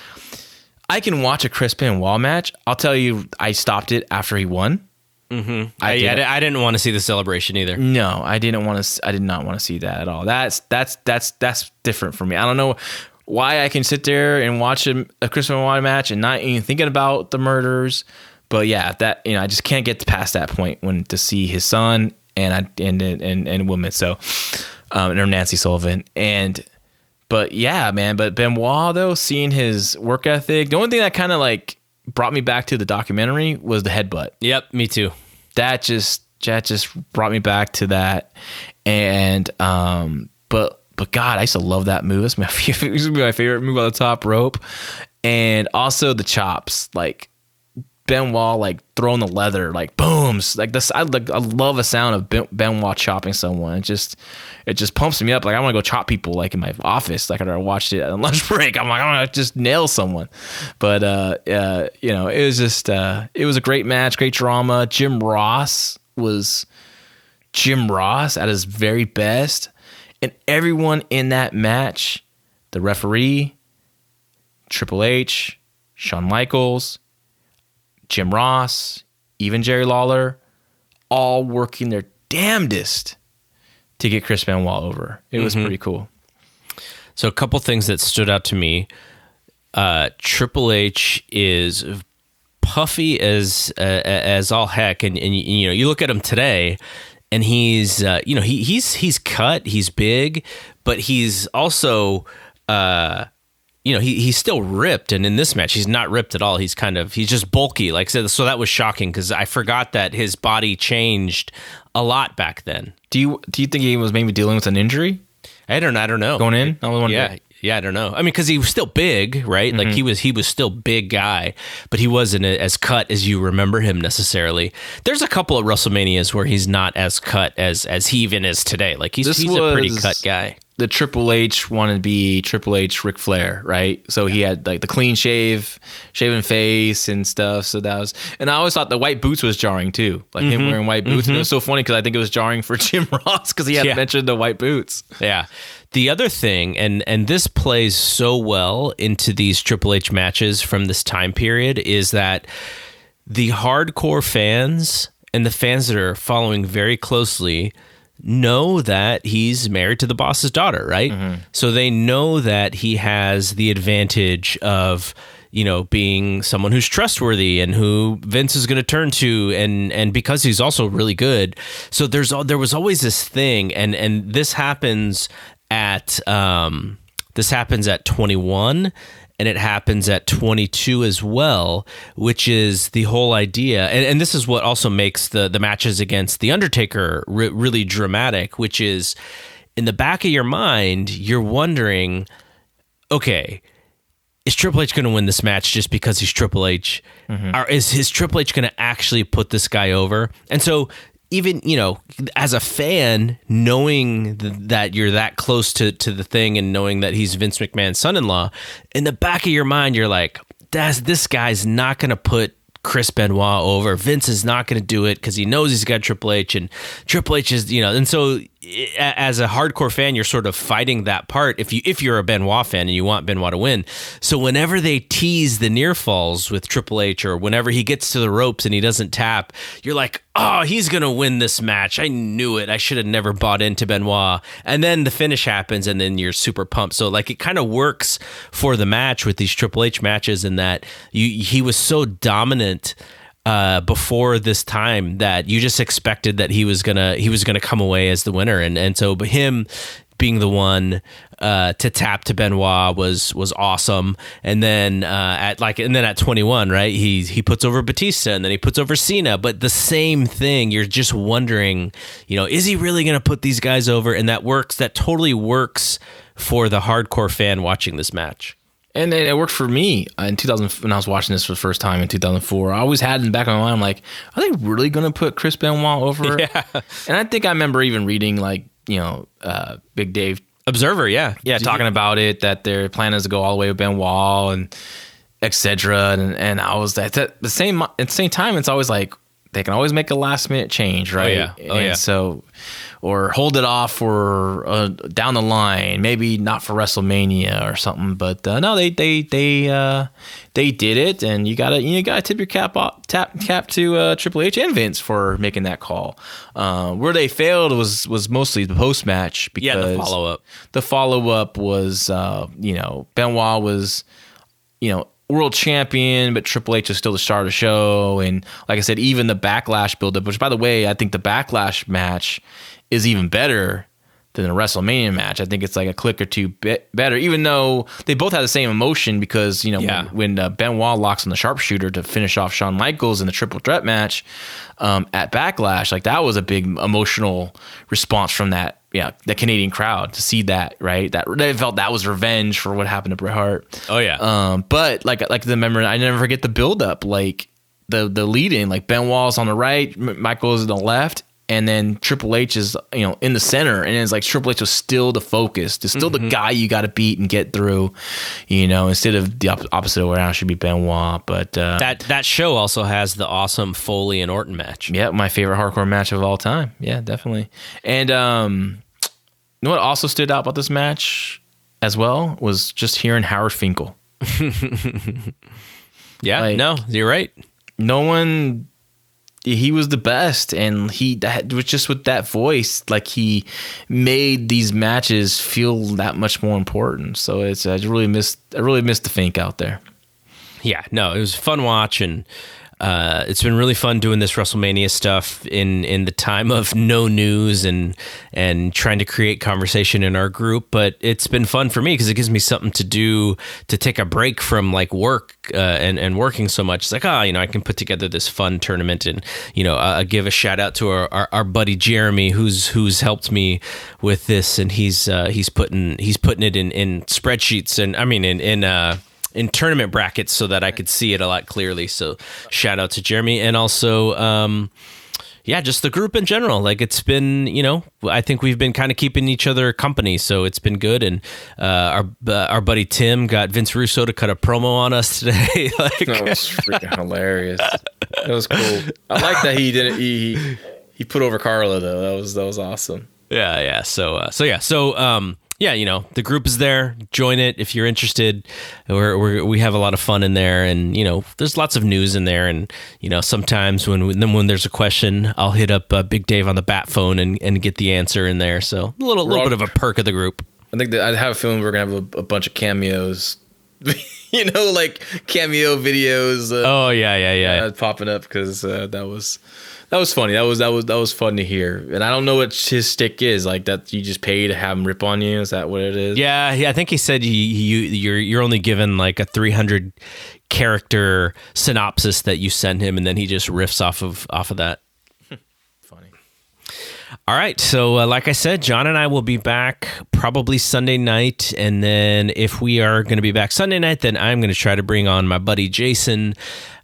I can watch a Chris Wall match. I'll tell you, I stopped it after he won. I, I yeah, did- I didn't want to see the celebration either. No, I didn't want to. I did not want to see that at all. That's that's that's that's different for me. I don't know why I can sit there and watch a, a Chris Benoit match and not even thinking about the murders. But yeah, that you know, I just can't get past that point when to see his son and I and and and women. So, um, and Nancy Sullivan and. But yeah, man. But Benoit though, seeing his work ethic, the only thing that kind of like brought me back to the documentary was the headbutt Yep, me too. that just that just brought me back to that and um but but god i used to love that move it's my favorite, it used my favorite move on the top rope and also the chops like Benoit like throwing the leather like booms like this I like I love the sound of ben, Benoit chopping someone. It just it just pumps me up. Like I want to go chop people like in my office like I watched it on lunch break. I'm like I want to just nail someone. But uh uh you know it was just uh it was a great match great drama. Jim Ross was Jim Ross at his very best. And everyone in that match the referee Triple H Shawn Michaels Jim Ross, even Jerry Lawler, all working their damnedest to get Chris Benoit over. It was pretty cool. So a couple things that stood out to me. Uh, Triple H is puffy as uh, as all heck, and, and you know you look at him today, and he's uh, you know he he's he's cut, he's big, but he's also uh, you know he he's still ripped, and in this match he's not ripped at all. He's kind of he's just bulky, like so. So that was shocking because I forgot that his body changed a lot back then. Do you do you think he was maybe dealing with an injury I don't I don't know going in? I was yeah, yeah, I don't know. I mean, because he was still big, right? Like mm-hmm. he was, he was still big guy, but he wasn't as cut as you remember him necessarily. There's a couple of WrestleManias where he's not as cut as as he even is today. Like he's This he's a pretty cut guy. The Triple H wanted to be Triple H Ric Flair, right? So he had like the clean shave, shaven face and stuff. So that was, and I always thought the white boots was jarring too, like him mm-hmm. wearing white boots. And it mm-hmm. was so funny because I think it was jarring for Jim Ross because he had Yeah. mentioned the white boots. Yeah. The other thing, and and this plays so well into these Triple H matches from this time period, is that the hardcore fans and the fans that are following very closely know that he's married to the boss's daughter, right? So they know that he has the advantage of you know being someone who's trustworthy and who Vince is going to turn to and and because he's also really good. So there's there was always this thing and and this happens at um this happens at 21 and it happens at 22 as well, which is the whole idea. And, and this is what also makes the, the matches against The Undertaker re- really dramatic, which is in the back of your mind, you're wondering, okay, is Triple H going to win this match just because he's Triple H? Mm-hmm. Or is his Triple H going to actually put this guy over? And so, even you know, as a fan, knowing th- that you're that close to to the thing, and knowing that he's Vince McMahon's son-in-law, in the back of your mind, you're like, "That's this guy's not going to put." Chris Benoit over. Vince is not going to do it because he knows he's got Triple H, and Triple H is, you know, and so as a hardcore fan, you're sort of fighting that part. If you if you're a Benoit fan and you want Benoit to win, so whenever they tease the near falls with Triple H, or whenever he gets to the ropes and he doesn't tap, you're like, oh, he's to win this match. I knew it. I should have never bought into Benoit. And then the finish happens, and then you're super pumped. So like it kind of works for the match with these Triple H matches in that you he was so dominant uh, before this time that you just expected that he was gonna he was gonna come away as the winner, and and so him being the one uh, to tap to Benoit was was awesome. And then uh, at like and then at 21, right? He he puts over Batista and then he puts over Cena, but the same thing. You're just wondering, you know, is he really going to put these guys over? And that works. That totally works for the hardcore fan watching this match. And it worked for me in 2000 when I was watching this for the first time in 2004. I always had in the back of my mind, I'm like, are they really going to put Chris Benoit over? Yeah. And I think I remember even reading like, you know, uh, Big Dave Observer, yeah, yeah, talking about it that their plan is to go all the way with Benoit and etc. And and I was at the same at the same time, it's always like they can always make a last minute change, right? yeah. Oh, and yeah. So or hold it off for uh, down the line, maybe not for WrestleMania or something. But uh, no, they they they uh, they did it, and you gotta you gotta tip your cap off, tap cap to uh, Triple H and Vince for making that call. Uh, where they failed was was mostly the post match because Yeah, the follow-up. The follow up was uh, you know Benoit was you know world champion, but Triple H is still the star of the show. And like I said, even the backlash buildup, which by the way, I think the backlash match is even better than the WrestleMania match. I think it's like a click or two bit better, even though they both have the same emotion because, you know, Yeah. when, when uh, Benoit locks on the sharpshooter to finish off Shawn Michaels in the triple threat match um, at Backlash, like that was a big emotional response from that. Yeah, the Canadian crowd to see that, right? That they felt that was revenge for what happened to Bret Hart. Oh, yeah. Um, but like like the memory, I never forget the build up, like the the lead in, like Benoit's on the right, Michaels on the left, and then Triple H is you know in the center, and it's like Triple H was still the focus, it's still Mm-hmm. the guy you got to beat and get through, you know, instead of the op- opposite way around should be Benoit. But uh, that that show also has the awesome Foley and Orton match. yeah, my favorite hardcore match of all time. Yeah, definitely. And um, you know what also stood out about this match as well was just hearing Howard Finkel. Yeah, Like- no, you're right. no one he was the best and he that was just with that voice like he made these matches feel that much more important. So it's i really missed i really missed the fink out there. Yeah, no, it was fun watch, and uh, it's been really fun doing this WrestleMania stuff in in the time of no news and and trying to create conversation in our group. But it's been fun for me because it gives me something to do to take a break from like work uh, and and working so much. It's like ah, you know, I can put together this fun tournament, and you know, uh, give a shout out to our, our, our buddy Jeremy who's who's helped me with this, and he's uh, he's putting he's putting it in in spreadsheets, and I mean in in uh, in tournament brackets so that I could see it a lot clearly. So shout out to Jeremy and also um yeah, just the group in general. Like it's been, you know, I think we've been kind of keeping each other company, so it's been good. And uh, our uh, our buddy Tim got Vince Russo to cut a promo on us today. like, that was freaking hilarious that was cool i like that he didn't he he, he put over carla though that was that was awesome yeah, yeah. So, uh, so yeah, so um, yeah, you know, the group is there. Join it if you're interested. We're, we're we have a lot of fun in there, and you know, there's lots of news in there. And you know, sometimes when then when there's a question, I'll hit up uh, Big Dave on the bat phone and, and get the answer in there. So a little little bit of a perk of the group. i think that i have a feeling we're gonna have a, a bunch of cameos you know like cameo videos uh, Oh yeah, yeah, yeah. uh, popping up because uh, that was that was funny. That was that was that was fun to hear. And I don't know what his stick is like. That you just pay to have him rip on you. Is that what it is? Yeah, yeah, I think he said you, you you're you're only given like a 300 character synopsis that you send him, and then he just riffs off of off of that. funny. All right. So, uh, like I said, John and I will be back probably Sunday night. And then, if we are going to be back Sunday night, then I'm going to try to bring on my buddy Jason.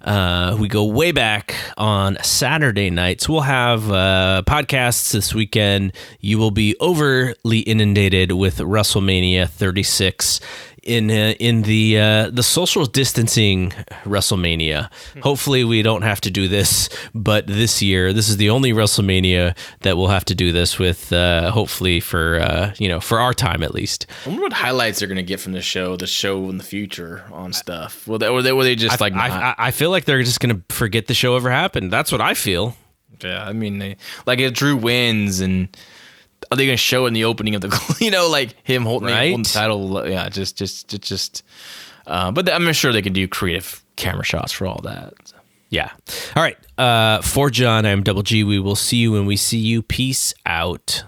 Uh, we go way back on Saturday nights. We'll have uh, podcasts this weekend. You will be overly inundated with WrestleMania 36 in uh, in the uh, the social distancing WrestleMania. Hopefully, we don't have to do this, but this year, this is the only WrestleMania that we'll have to do this with. Uh, hopefully, for uh, you know, for our time at least. I wonder what highlights they're gonna get from the show, the show in the future on stuff. Will they, or they, were they just like, I, not- I, I feel like they're just gonna forget the show ever happened. That's what I feel. yeah, I mean, they, like if Drew wins and are they gonna show in the opening of the, you know, like him holding, Right. holding the title? Yeah, just, just, just, just. Uh, but I'm sure they can do creative camera shots for all that. Yeah. All right. Uh, for John, I'm Double G. We will see you when we see you. Peace out.